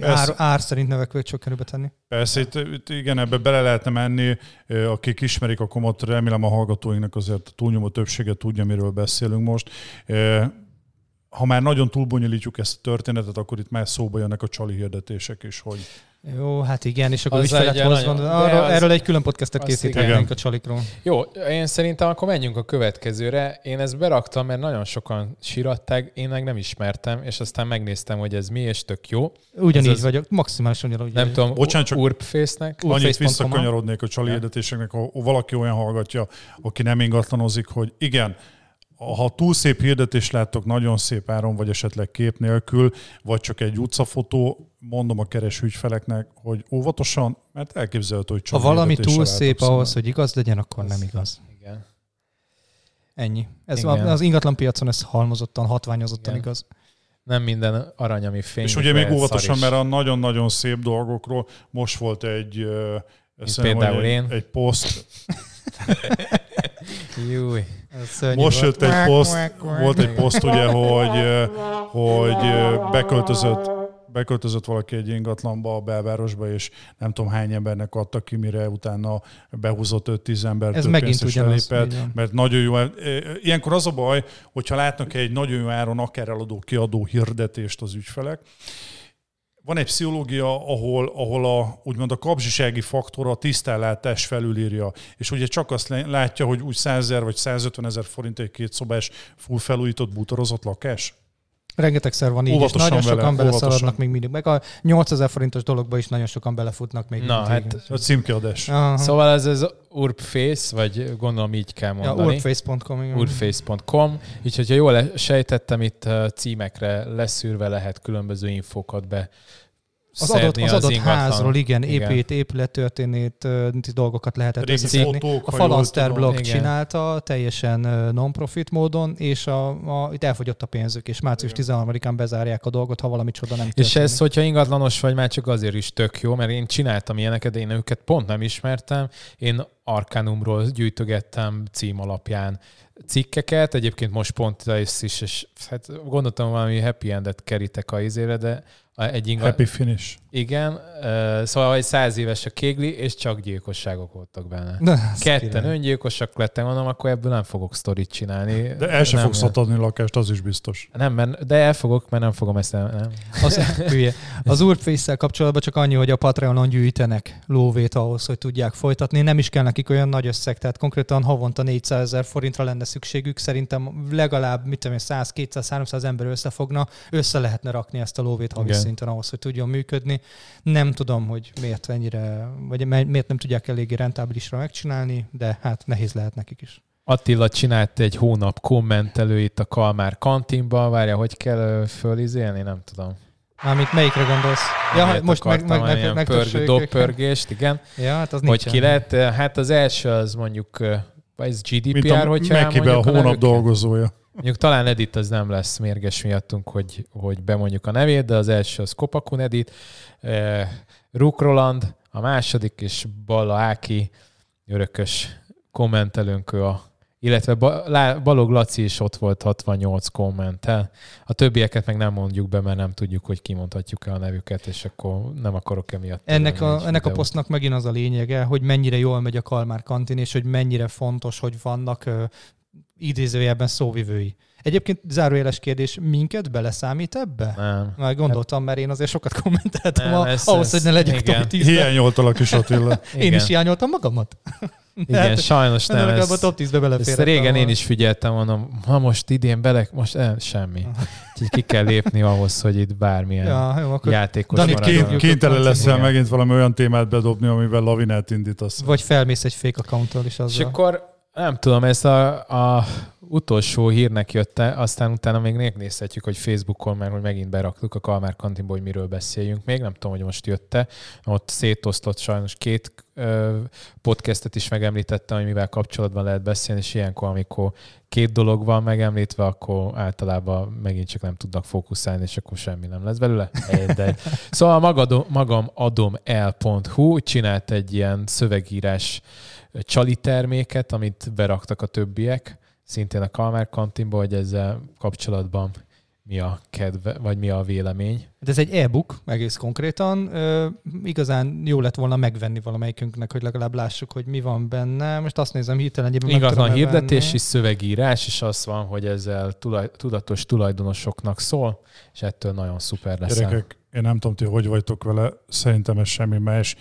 ár, ár szerint növekvő csökkenőbe tenni. Persze, itt, itt igen, ebbe bele lehetne menni. Akik ismerik a komot, remélem a hallgatóinknak azért a túlnyomó többsége tudja, miről beszélünk most. Ha már nagyon túlbonyolítjuk ezt a történetet, akkor itt már szóba jönnek a csali hirdetések is, hogy Jó, hát igen, és akkor Az ügyfelet egy hoz nagyon- van. de Arról, az- erről egy külön podcastet igen. a csalikról. Jó, én szerintem akkor menjünk a következőre. Én ezt beraktam, mert nagyon sokan síratták, én meg nem ismertem, és aztán megnéztem, hogy ez mi, és tök jó. Ugyanígy Ez vagyok, maximálisan ugyanúgy. Nem tudom, Bocsánat, csak- Urpface-nek. Ur- annyit visszakanyarodnék a csali hirdetéseknek, ha valaki olyan hallgatja, aki nem ingatlanozik, hogy igen, ha túl szép hirdetést láttok nagyon szép áron, vagy esetleg kép nélkül, vagy csak egy utcafotó, mondom a keres ügyfeleknek, hogy óvatosan, mert elképzelhető, hogy Ha csali valami túl szép álltok ahhoz, szemben. hogy igaz legyen, akkor nem igaz. Igen. Ennyi. Ez Igen. az ingatlan piacon ez halmozottan, hatványozottan Igen. igaz. Nem minden arany, ami fény. És ugye még óvatosan, mert a nagyon-nagyon szép dolgokról most volt egy, szerintem, például egy, én. egy poszt, Júj. Most volt. jött egy poszt, volt egy poszt ugye, hogy, hogy beköltözött, beköltözött valaki egy ingatlanba a belvárosba, és nem tudom hány embernek adtak ki, mire utána behúzott 5-10 ember Ez megint ugyanaz, van. mert nagyon jó. Ilyenkor az a baj, hogyha látnak egy nagyon jó áron akár eladó, kiadó hirdetést az ügyfelek, van egy pszichológia, ahol, ahol a, úgymond a kapzsisági faktor a tisztellátás felülírja, és ugye csak azt lá- látja, hogy úgy 100 ezer vagy 150 ezer forint egy kétszobás full felújított bútorozott lakás. Rengetegszer van így, Óvatosan és nagyon vele, sokan beleszaladnak óvatosan. még mindig. Meg a 8000 forintos dologba is nagyon sokan belefutnak még Na, mindig. hát A címkiadás. Aha. Szóval ez az Urpface, vagy gondolom így kell ja, mondani. urface.com. igen. urface.com, így hogyha jól le- sejtettem, itt címekre leszűrve lehet különböző infókat be Az adott, az adott ingatlan- házról, igen, Igen. épít, épülettörténeti dolgokat lehetett összeszedni. A Falanster blog csinálta teljesen non-profit módon, és a, a, itt elfogyott a pénzük, és március 13-án bezárják a dolgot, ha valami csoda nem És történik. ez, hogyha ingatlanos vagy, már csak azért is tök jó, mert én csináltam ilyeneket, de én őket pont nem ismertem. Én Arcanumról gyűjtögettem cím alapján cikkeket, egyébként most pont ez is, és hát gondoltam valami happy endet kerítek a izére, de egy ingatlan... Happy finish. Igen, szóval egy száz éves a kégli, és csak gyilkosságok voltak benne. Ez Ketten király. öngyilkosak lettem, mondom, akkor ebből nem fogok sztorit csinálni. De el sem fogsz adni lakást, az is biztos. Nem, mert, de el fogok, mert nem fogom ezt el, nem. Az, hülye. Az urface kapcsolatban csak annyi, hogy a Patreonon gyűjtenek lóvét ahhoz, hogy tudják folytatni. Nem is kell nekik olyan nagy összeg, tehát konkrétan havonta 400 ezer forintra lenne szükségük. Szerintem legalább, mit tudom én, 100, 200, 300 ember összefogna, össze lehetne rakni ezt a lóvét havi szinten ahhoz, hogy tudjon működni. Nem tudom, hogy miért ennyire, vagy miért nem tudják eléggé rentábilisra megcsinálni, de hát nehéz lehet nekik is. Attila csinált egy hónap kommentelő itt a Kalmár kantinban, várja, hogy kell fölizélni, nem tudom. Mármint melyikre gondolsz? Ja, Miért hát most meg, meg, meg, meg, pörgő, doppörgést, igen. Ja, hát az Hogy ki lett, hát az első az mondjuk, ez Mint GDPR, a hogyha Mekibe a hónap dolgozója. Mondjuk talán Edit az nem lesz mérges miattunk, hogy, hogy bemondjuk a nevét, de az első az Kopakun Edit, eh, Ruk Roland, a második, és Balla Áki, örökös kommentelőnk ő a illetve Balog Laci is ott volt 68 kommentel. A többieket meg nem mondjuk be, mert nem tudjuk, hogy kimondhatjuk-e a nevüket, és akkor nem akarok emiatt. Ennek a, ennek a posztnak megint az a lényege, hogy mennyire jól megy a Kalmár kantin, és hogy mennyire fontos, hogy vannak idézőjelben szóvivői. Egyébként zárójeles kérdés, minket beleszámít ebbe? Nem. Már gondoltam, mert én azért sokat kommenteltem Nem, a, ez- ahhoz, ez- hogy ne legyek igen. top 10 Hiányoltalak is Attila. Én Igen. is hiányoltam magamat. Igen, sajnos Nem, legalább a Ez, top 10-be ezt beleférhettem régen én volna. is figyeltem, mondom, ha most idén bele, most eh, semmi. Úgyhogy ki kell lépni ahhoz, hogy itt bármilyen ja, jó, akkor játékos maradjon. kérjük. Kénytelen leszel Igen. megint valami olyan témát bedobni, amivel lavinát indítasz. vagy felmész egy fake accounttal is És azzal. akkor nem tudom, ezt a, a utolsó hírnek jötte, aztán utána még megnézhetjük, hogy Facebookon már, hogy megint beraktuk a Kalmár kantinba, hogy miről beszéljünk még. Nem tudom, hogy most jötte. Ott szétosztott sajnos két ö, podcastet is megemlítette, hogy mivel kapcsolatban lehet beszélni, és ilyenkor, amikor két dolog van megemlítve, akkor általában megint csak nem tudnak fókuszálni, és akkor semmi nem lesz belőle. De. Szóval magadom, magam adom el.hu csinált egy ilyen szövegírás csali terméket, amit beraktak a többiek, szintén a Kalmár kantinba, hogy ezzel kapcsolatban mi a kedve, vagy mi a vélemény. De ez egy e-book, egész konkrétan. Ö, igazán jó lett volna megvenni valamelyikünknek, hogy legalább lássuk, hogy mi van benne. Most azt nézem hirtelen, hogy Igazán hirdetési szövegírás, és az van, hogy ezzel tulaj, tudatos tulajdonosoknak szól, és ettől nagyon szuper lesz. Gyerekek, én nem tudom, ti hogy vagytok vele, szerintem ez semmi más,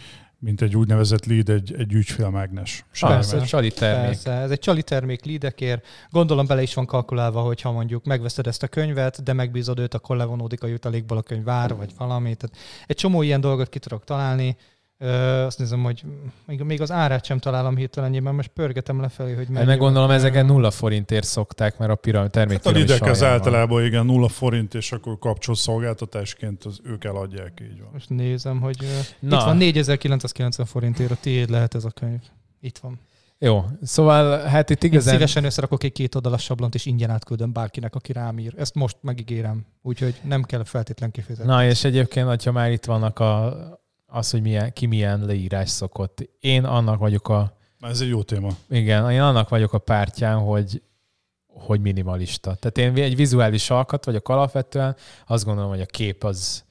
mint egy úgynevezett lead, egy, egy ügyfélmágnes. Persze, egy csali termék. Persze, ez egy csali termék leadekért. Gondolom bele is van kalkulálva, hogy ha mondjuk megveszed ezt a könyvet, de megbízod őt, akkor levonódik a jutalékból a könyv vár, vagy valami. Tehát egy csomó ilyen dolgot ki tudok találni. Azt nézem, hogy még, még az árát sem találom hirtelen, mert most pörgetem lefelé, hogy mennyi. Meg gondolom, ezeken nulla forintért szokták, mert a piram, termék hát a lidek ez általában igen, nulla forint, és akkor kapcsolszolgáltatásként az ők eladják, így van. Most nézem, hogy Na. itt van 4990 forintért, a tiéd lehet ez a könyv. Itt van. Jó, szóval hát itt igazán... Én szívesen összerakok egy két oldalas sablont, és ingyen átküldöm bárkinek, aki rám ír. Ezt most megígérem, úgyhogy nem kell feltétlen kifizetni. Na, és egyébként, ha már itt vannak a, az, hogy milyen, ki milyen leírás szokott. Én annak vagyok a... Ez egy jó téma. Igen, én annak vagyok a pártján, hogy, hogy minimalista. Tehát én egy vizuális alkat vagyok alapvetően, azt gondolom, hogy a kép az,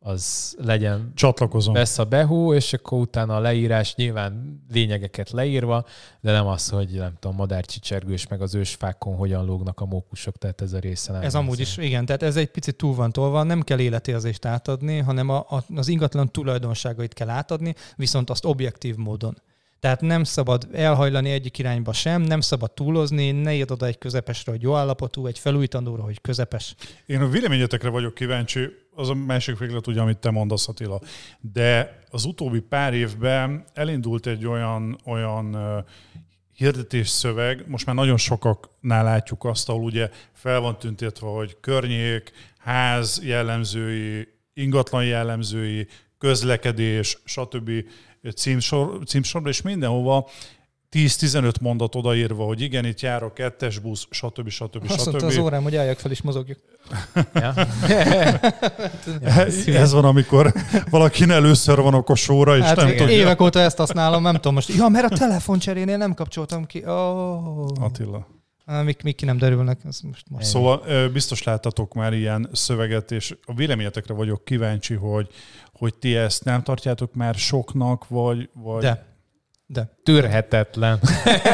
az legyen Csatlakozom. vesz a behú, és akkor utána a leírás nyilván lényegeket leírva, de nem az, hogy nem tudom, madárcsicsergős, meg az ősfákon hogyan lógnak a mókusok, tehát ez a része nem. Ez amúgy is, igen, tehát ez egy picit túl van tolva, nem kell életérzést átadni, hanem a, a, az ingatlan tulajdonságait kell átadni, viszont azt objektív módon. Tehát nem szabad elhajlani egyik irányba sem, nem szabad túlozni, ne írd oda egy közepesre, hogy jó állapotú, egy felújítandóra, hogy közepes. Én a véleményetekre vagyok kíváncsi, az a másik véglet, ugye, amit te mondasz, Attila. De az utóbbi pár évben elindult egy olyan, olyan hirdetés szöveg, most már nagyon sokaknál látjuk azt, ahol ugye fel van tüntetve, hogy környék, ház jellemzői, ingatlan jellemzői, közlekedés, stb. címsor, címsorra, és mindenhova 10-15 mondat odaírva, hogy igen, itt jár a kettes busz, stb. stb. Azt stb. az órám, hogy álljak fel és mozogjuk. Ja. Ez van, amikor valakin először van a sóra, és hát nem tudja. Évek óta ezt használom, nem tudom most. Ja, mert a telefoncserénél nem kapcsoltam ki. Oh. Attila. Mik, mik ki nem derülnek. Ez most most. Szóval biztos láttatok már ilyen szöveget, és a véleményetekre vagyok kíváncsi, hogy, hogy ti ezt nem tartjátok már soknak, vagy... vagy... De. De. Tűrhetetlen.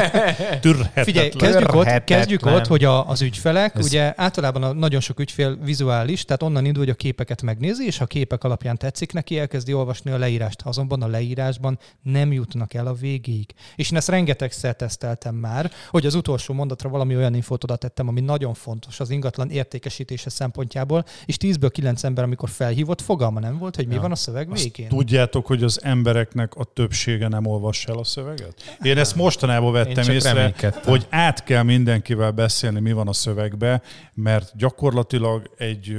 Tűrhetetlen. Figyelj, kezdjük ott, kezdjük ott hogy a, az ügyfelek, Ez... ugye általában a nagyon sok ügyfél vizuális, tehát onnan indul, hogy a képeket megnézi, és ha a képek alapján tetszik neki, elkezdi olvasni a leírást. Azonban a leírásban nem jutnak el a végéig. És én ezt rengetegszer teszteltem már, hogy az utolsó mondatra valami olyan infót oda tettem, ami nagyon fontos az ingatlan értékesítése szempontjából, és 10-ből 9 ember, amikor felhívott, fogalma nem volt, hogy mi ja. van a szöveg végén. Azt tudjátok, hogy az embereknek a többsége nem olvassa el a szöveget? Én ezt mostanában vettem észre, hogy át kell mindenkivel beszélni, mi van a szövegbe, mert gyakorlatilag egy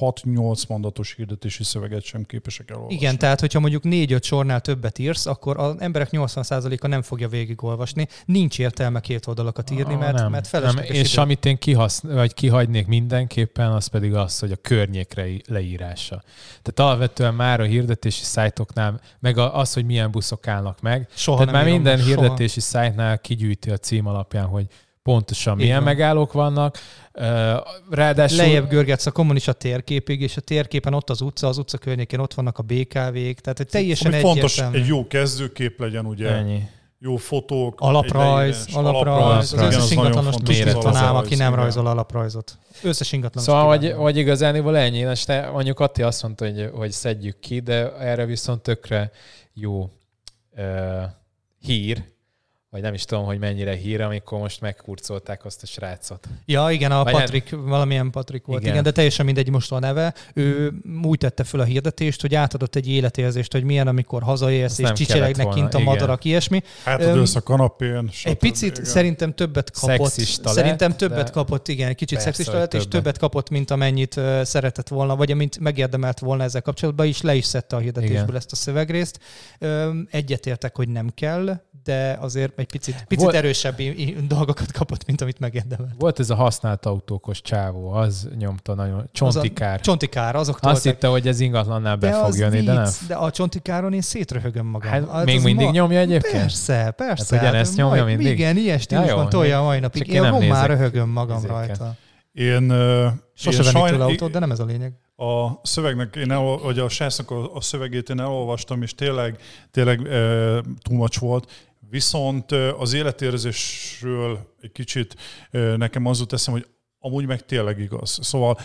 6-8 mondatos hirdetési szöveget sem képesek elolvasni. Igen, tehát hogyha mondjuk 4-5 sornál többet írsz, akkor az emberek 80%-a nem fogja végigolvasni. Nincs értelme két oldalakat írni, mert, nem, mert felesleges. Nem. És idő. amit én kihasz, vagy kihagynék mindenképpen, az pedig az, hogy a környékre leírása. Tehát alapvetően már a hirdetési szájtoknál, meg az, hogy milyen buszok állnak meg. Soha Tehát már minden hirdetési szájtnál kigyűjti a cím alapján, hogy pontosan milyen van. megállók vannak. Ráadásul... Lejjebb görgetsz a kommunista térképig, és a térképen ott az utca, az utca környékén ott vannak a BKV-k, tehát hogy teljesen Ami fontos, egy jó kezdőkép legyen, ugye. Ennyi jó fotók. Alaprajz, alaprajz, alaprajz. Az összes ingatlanos tudja, aki nem rajzol alaprajzot. Összes ingatlanos. Szóval, hogy, hogy igazániból ennyi. Te, mondjuk Atti azt mondta, hogy, hogy szedjük ki, de erre viszont tökre jó hír, vagy nem is tudom, hogy mennyire hír, amikor most megkurcolták azt a srácot. Ja, igen, a Vagy Patrik, valamilyen Patrik volt, igen. Igen. igen, de teljesen mindegy most a neve. Ő úgy tette föl a hirdetést, hogy átadott egy életérzést, hogy milyen, amikor hazaérsz, és csicseregnek kint a volna, madarak, ilyesmi. Hát ülsz a kanapén. Egy picit Igen. szerintem többet kapott. Szexista szerintem lett, többet de- kapott, igen, kicsit Persze, szexista lett, és többet. többet kapott, mint amennyit szeretett volna, vagy amint megérdemelt volna ezzel kapcsolatban, és le is szedte a hirdetésből Igen. ezt a szövegrészt. Egyetértek, hogy nem kell, de azért egy picit, picit Volt- erősebb dolgokat kapott, mint amit megérdemelt. Volt ez a használt autókos csávó, az nyomta nagyon. Csontikár. Csontikár, azok Azt hitte, hogy ez ingatlannál be de fog az jönni, de nem. vicc, De a csontikáron én szétröhögöm magam. Hát Az még az mindig ma- nyomja egyébként? Persze, persze. Hát ugyanezt nyomja majd- mindig? Igen, ilyen stílusban jó, tolja a mai napig. én Én, már röhögöm magam izéket. rajta. Én, Sose vennék tőle autót, de nem ez a lényeg. A szövegnek, én el, vagy a srácnak a, a szövegét én elolvastam, és tényleg, tényleg e, much volt. Viszont az életérzésről egy kicsit nekem az jut eszem, hogy amúgy meg tényleg igaz. Szóval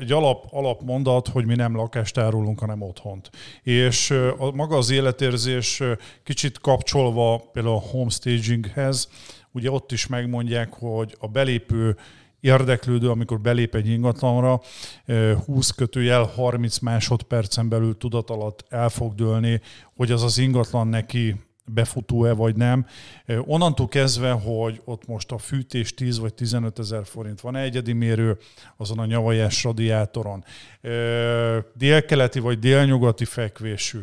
egy alap, alapmondat, hogy mi nem lakást árulunk, hanem otthont. És a, maga az életérzés kicsit kapcsolva például a homestaginghez, ugye ott is megmondják, hogy a belépő érdeklődő, amikor belép egy ingatlanra, eh, 20 kötőjel 30 másodpercen belül tudat alatt el fog dőlni, hogy az az ingatlan neki befutó-e vagy nem. Onnantól kezdve, hogy ott most a fűtés 10 vagy 15 ezer forint van egyedi mérő azon a nyavajás radiátoron, délkeleti vagy délnyugati fekvésű,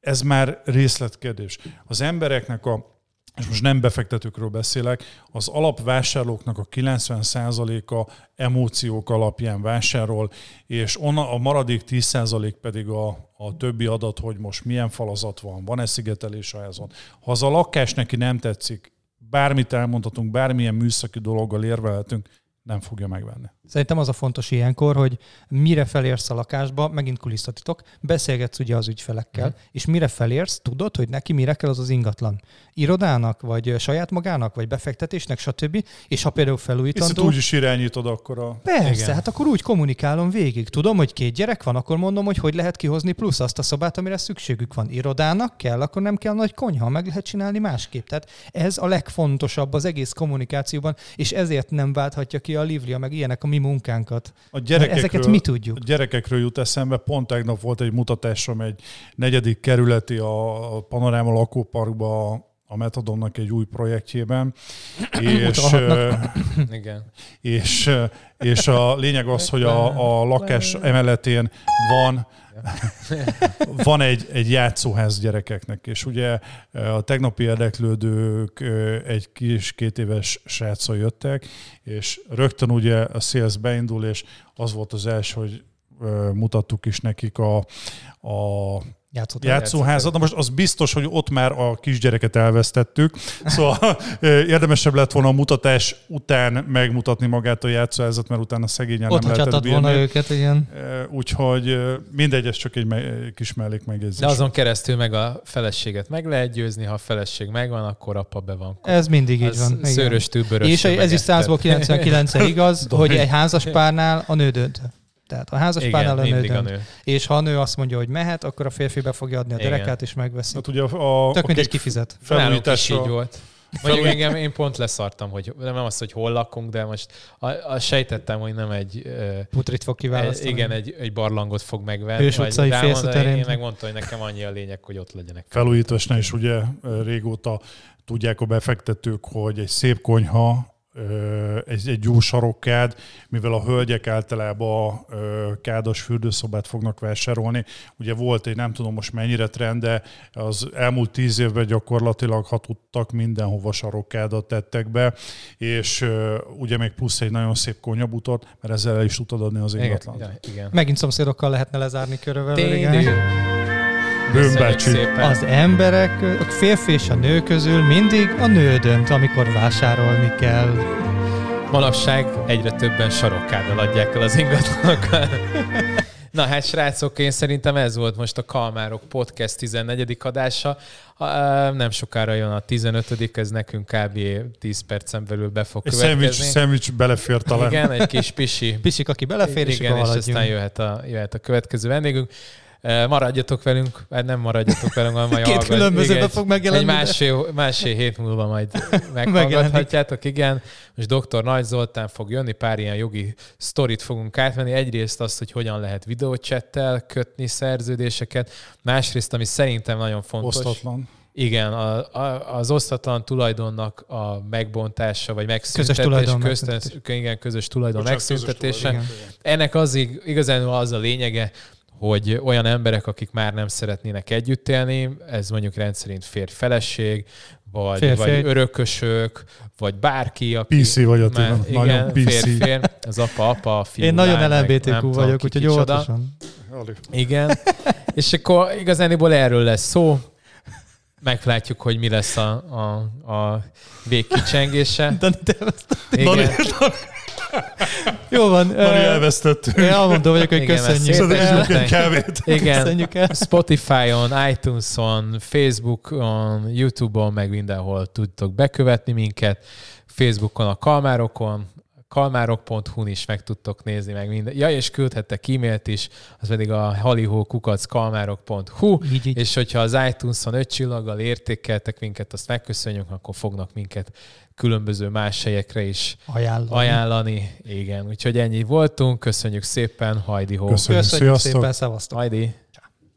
ez már részletkérdés. Az embereknek a és most nem befektetőkről beszélek, az alapvásárlóknak a 90%-a emóciók alapján vásárol, és onna, a maradék 10% pedig a, a többi adat, hogy most milyen falazat van, van-e szigetelés a házon. Ha az a lakás neki nem tetszik, bármit elmondhatunk, bármilyen műszaki dologgal érvelhetünk, nem fogja megvenni. Szerintem az a fontos ilyenkor, hogy mire felérsz a lakásba, megint kulisszatitok, beszélgetsz ugye az ügyfelekkel, Mhm. és mire felérsz, tudod, hogy neki mire kell az az ingatlan. Irodának, vagy saját magának, vagy befektetésnek, stb. És ha például felújítandó... úgy is irányítod akkor a... Persze, Igen. hát akkor úgy kommunikálom végig. Tudom, hogy két gyerek van, akkor mondom, hogy hogy lehet kihozni plusz azt a szobát, amire szükségük van. Irodának kell, akkor nem kell nagy konyha, meg lehet csinálni másképp. Tehát ez a legfontosabb az egész kommunikációban, és ezért nem válthatja ki a Livlia, meg ilyenek a mi munkánkat. A Ezeket mi tudjuk. A gyerekekről jut eszembe, pont tegnap volt egy mutatásom egy negyedik kerületi a Panoráma lakóparkba a Metadonnak egy új projektjében, és. Igen. és, és a lényeg az, hogy a, a lakás emeletén van van egy, egy játszóház gyerekeknek, és ugye a tegnapi érdeklődők egy kis két éves sráccal jöttek, és rögtön ugye a sales beindul, és az volt az első, hogy ö, mutattuk is nekik a, a Játszott. játszóházat. Na most az biztos, hogy ott már a kisgyereket elvesztettük, szóval ö, érdemesebb lett volna a mutatás után megmutatni magát a játszóházat, mert utána szegényen Ott nem lehetett hagyhatod volna bírni. őket, igen. Ö, Úgyhogy ö, mindegy, ez csak egy kis mellék megjegyzés. De azon keresztül meg a feleséget meg lehet győzni, ha a feleség megvan, akkor apa be van. Ez mindig így van. igen. Szőrös tűbörös. És ez is 100-ból 99 igaz, hogy egy házas párnál a nő dönt. Tehát a házas a nő a nő. És ha a nő azt mondja, hogy mehet, akkor a férfi be fogja adni a Igen. derekát, és megveszi. Hát ugye a, Tök mindegy, akik kifizet. Is így felújításra, volt. Mondjuk engem, én pont leszartam, hogy nem az, hogy hol lakunk, de most a, a sejtettem, hogy nem egy, Putrit fog kiválasztani. igen, egy, egy barlangot fog megvenni. Hős utcai rámondani, félszaterén. Én megmondtam, hogy nekem annyi a lényeg, hogy ott legyenek. felújításnál is ugye régóta tudják a befektetők, hogy egy szép konyha, egy, egy jó sarokkád, mivel a hölgyek általában ö, kádas fürdőszobát fognak vásárolni. Ugye volt egy, nem tudom most mennyire trend, de az elmúlt tíz évben gyakorlatilag, ha tudtak, mindenhova sarokkádat tettek be, és ugye még plusz egy nagyon szép konyabutot, mert ezzel el is tudod adni az ingatlant. igen, igen. Megint szomszédokkal lehetne lezárni körülbelül. Igen. Szépen. Az emberek, a férfi és a nő közül mindig a nő dönt, amikor vásárolni kell. Manapság egyre többen sarokkáddal adják el az ingatlanokat. Na hát srácok, én szerintem ez volt most a Kalmárok Podcast 14. adása. Nem sokára jön a 15 ez nekünk kb. 10 percen belül be fog Egy szendvics, következni. szendvics belefér talán. Igen, egy kis pisi. Pisik, aki belefér, és Igen, és haladjunk. aztán jöhet a, jöhet a következő vendégünk. Maradjatok velünk, hát nem maradjatok velünk, hanem majd Két hallgat- különbözőben igen, fog megjelenni, Egy másfél, másfél hét múlva majd meghallgathatjátok, igen. Most dr. Nagy Zoltán fog jönni, pár ilyen jogi sztorit fogunk átvenni. Egyrészt azt, hogy hogyan lehet videócsettel kötni szerződéseket, másrészt, ami szerintem nagyon fontos. Osztatlan. Igen, a, a, az osztatlan tulajdonnak a megbontása, vagy megszüntetése. tulajdon köztes, megszüntetése. igen, közös tulajdon Bocsánat, közös megszüntetése. tulajdon. Ennek az ig- igazán az a lényege, hogy olyan emberek, akik már nem szeretnének együtt élni, ez mondjuk rendszerint férj-feleség, vagy, Férj, vagy férj. örökösök, vagy bárki, aki... PC vagy Attila, már, nagyon igen, PC. férj-férj, az apa, apa, a fiú, Én nagyon lány, LMBTQ vagyok, úgyhogy óvatosan. Igen. És akkor igazániból erről lesz szó. Meglátjuk, hogy mi lesz a, a, a végkicsengése. Dani, te elvesztettél. Igen. Jó van. Mari elvesztettünk. Én elmondom vagyok, hogy Igen, köszönjük. Szerintem is egy kávét. Igen. Köszönjük el. Spotify-on, iTunes-on, Facebook-on, YouTube-on, meg mindenhol tudtok bekövetni minket. Facebookon, a Kalmárokon, kalmárok.hu-n is meg tudtok nézni, meg minden. Ja, és küldhettek e-mailt is, az pedig a halihókukackalmárok.hu, Így, így. és hogyha az iTunes-on öt csillaggal értékeltek minket, azt megköszönjük, akkor fognak minket különböző más helyekre is Ajánlom. ajánlani. Igen, úgyhogy ennyi voltunk, köszönjük szépen, hajdi hó. Köszönjük. Köszönjük szépen, szevasztok. Hajdi.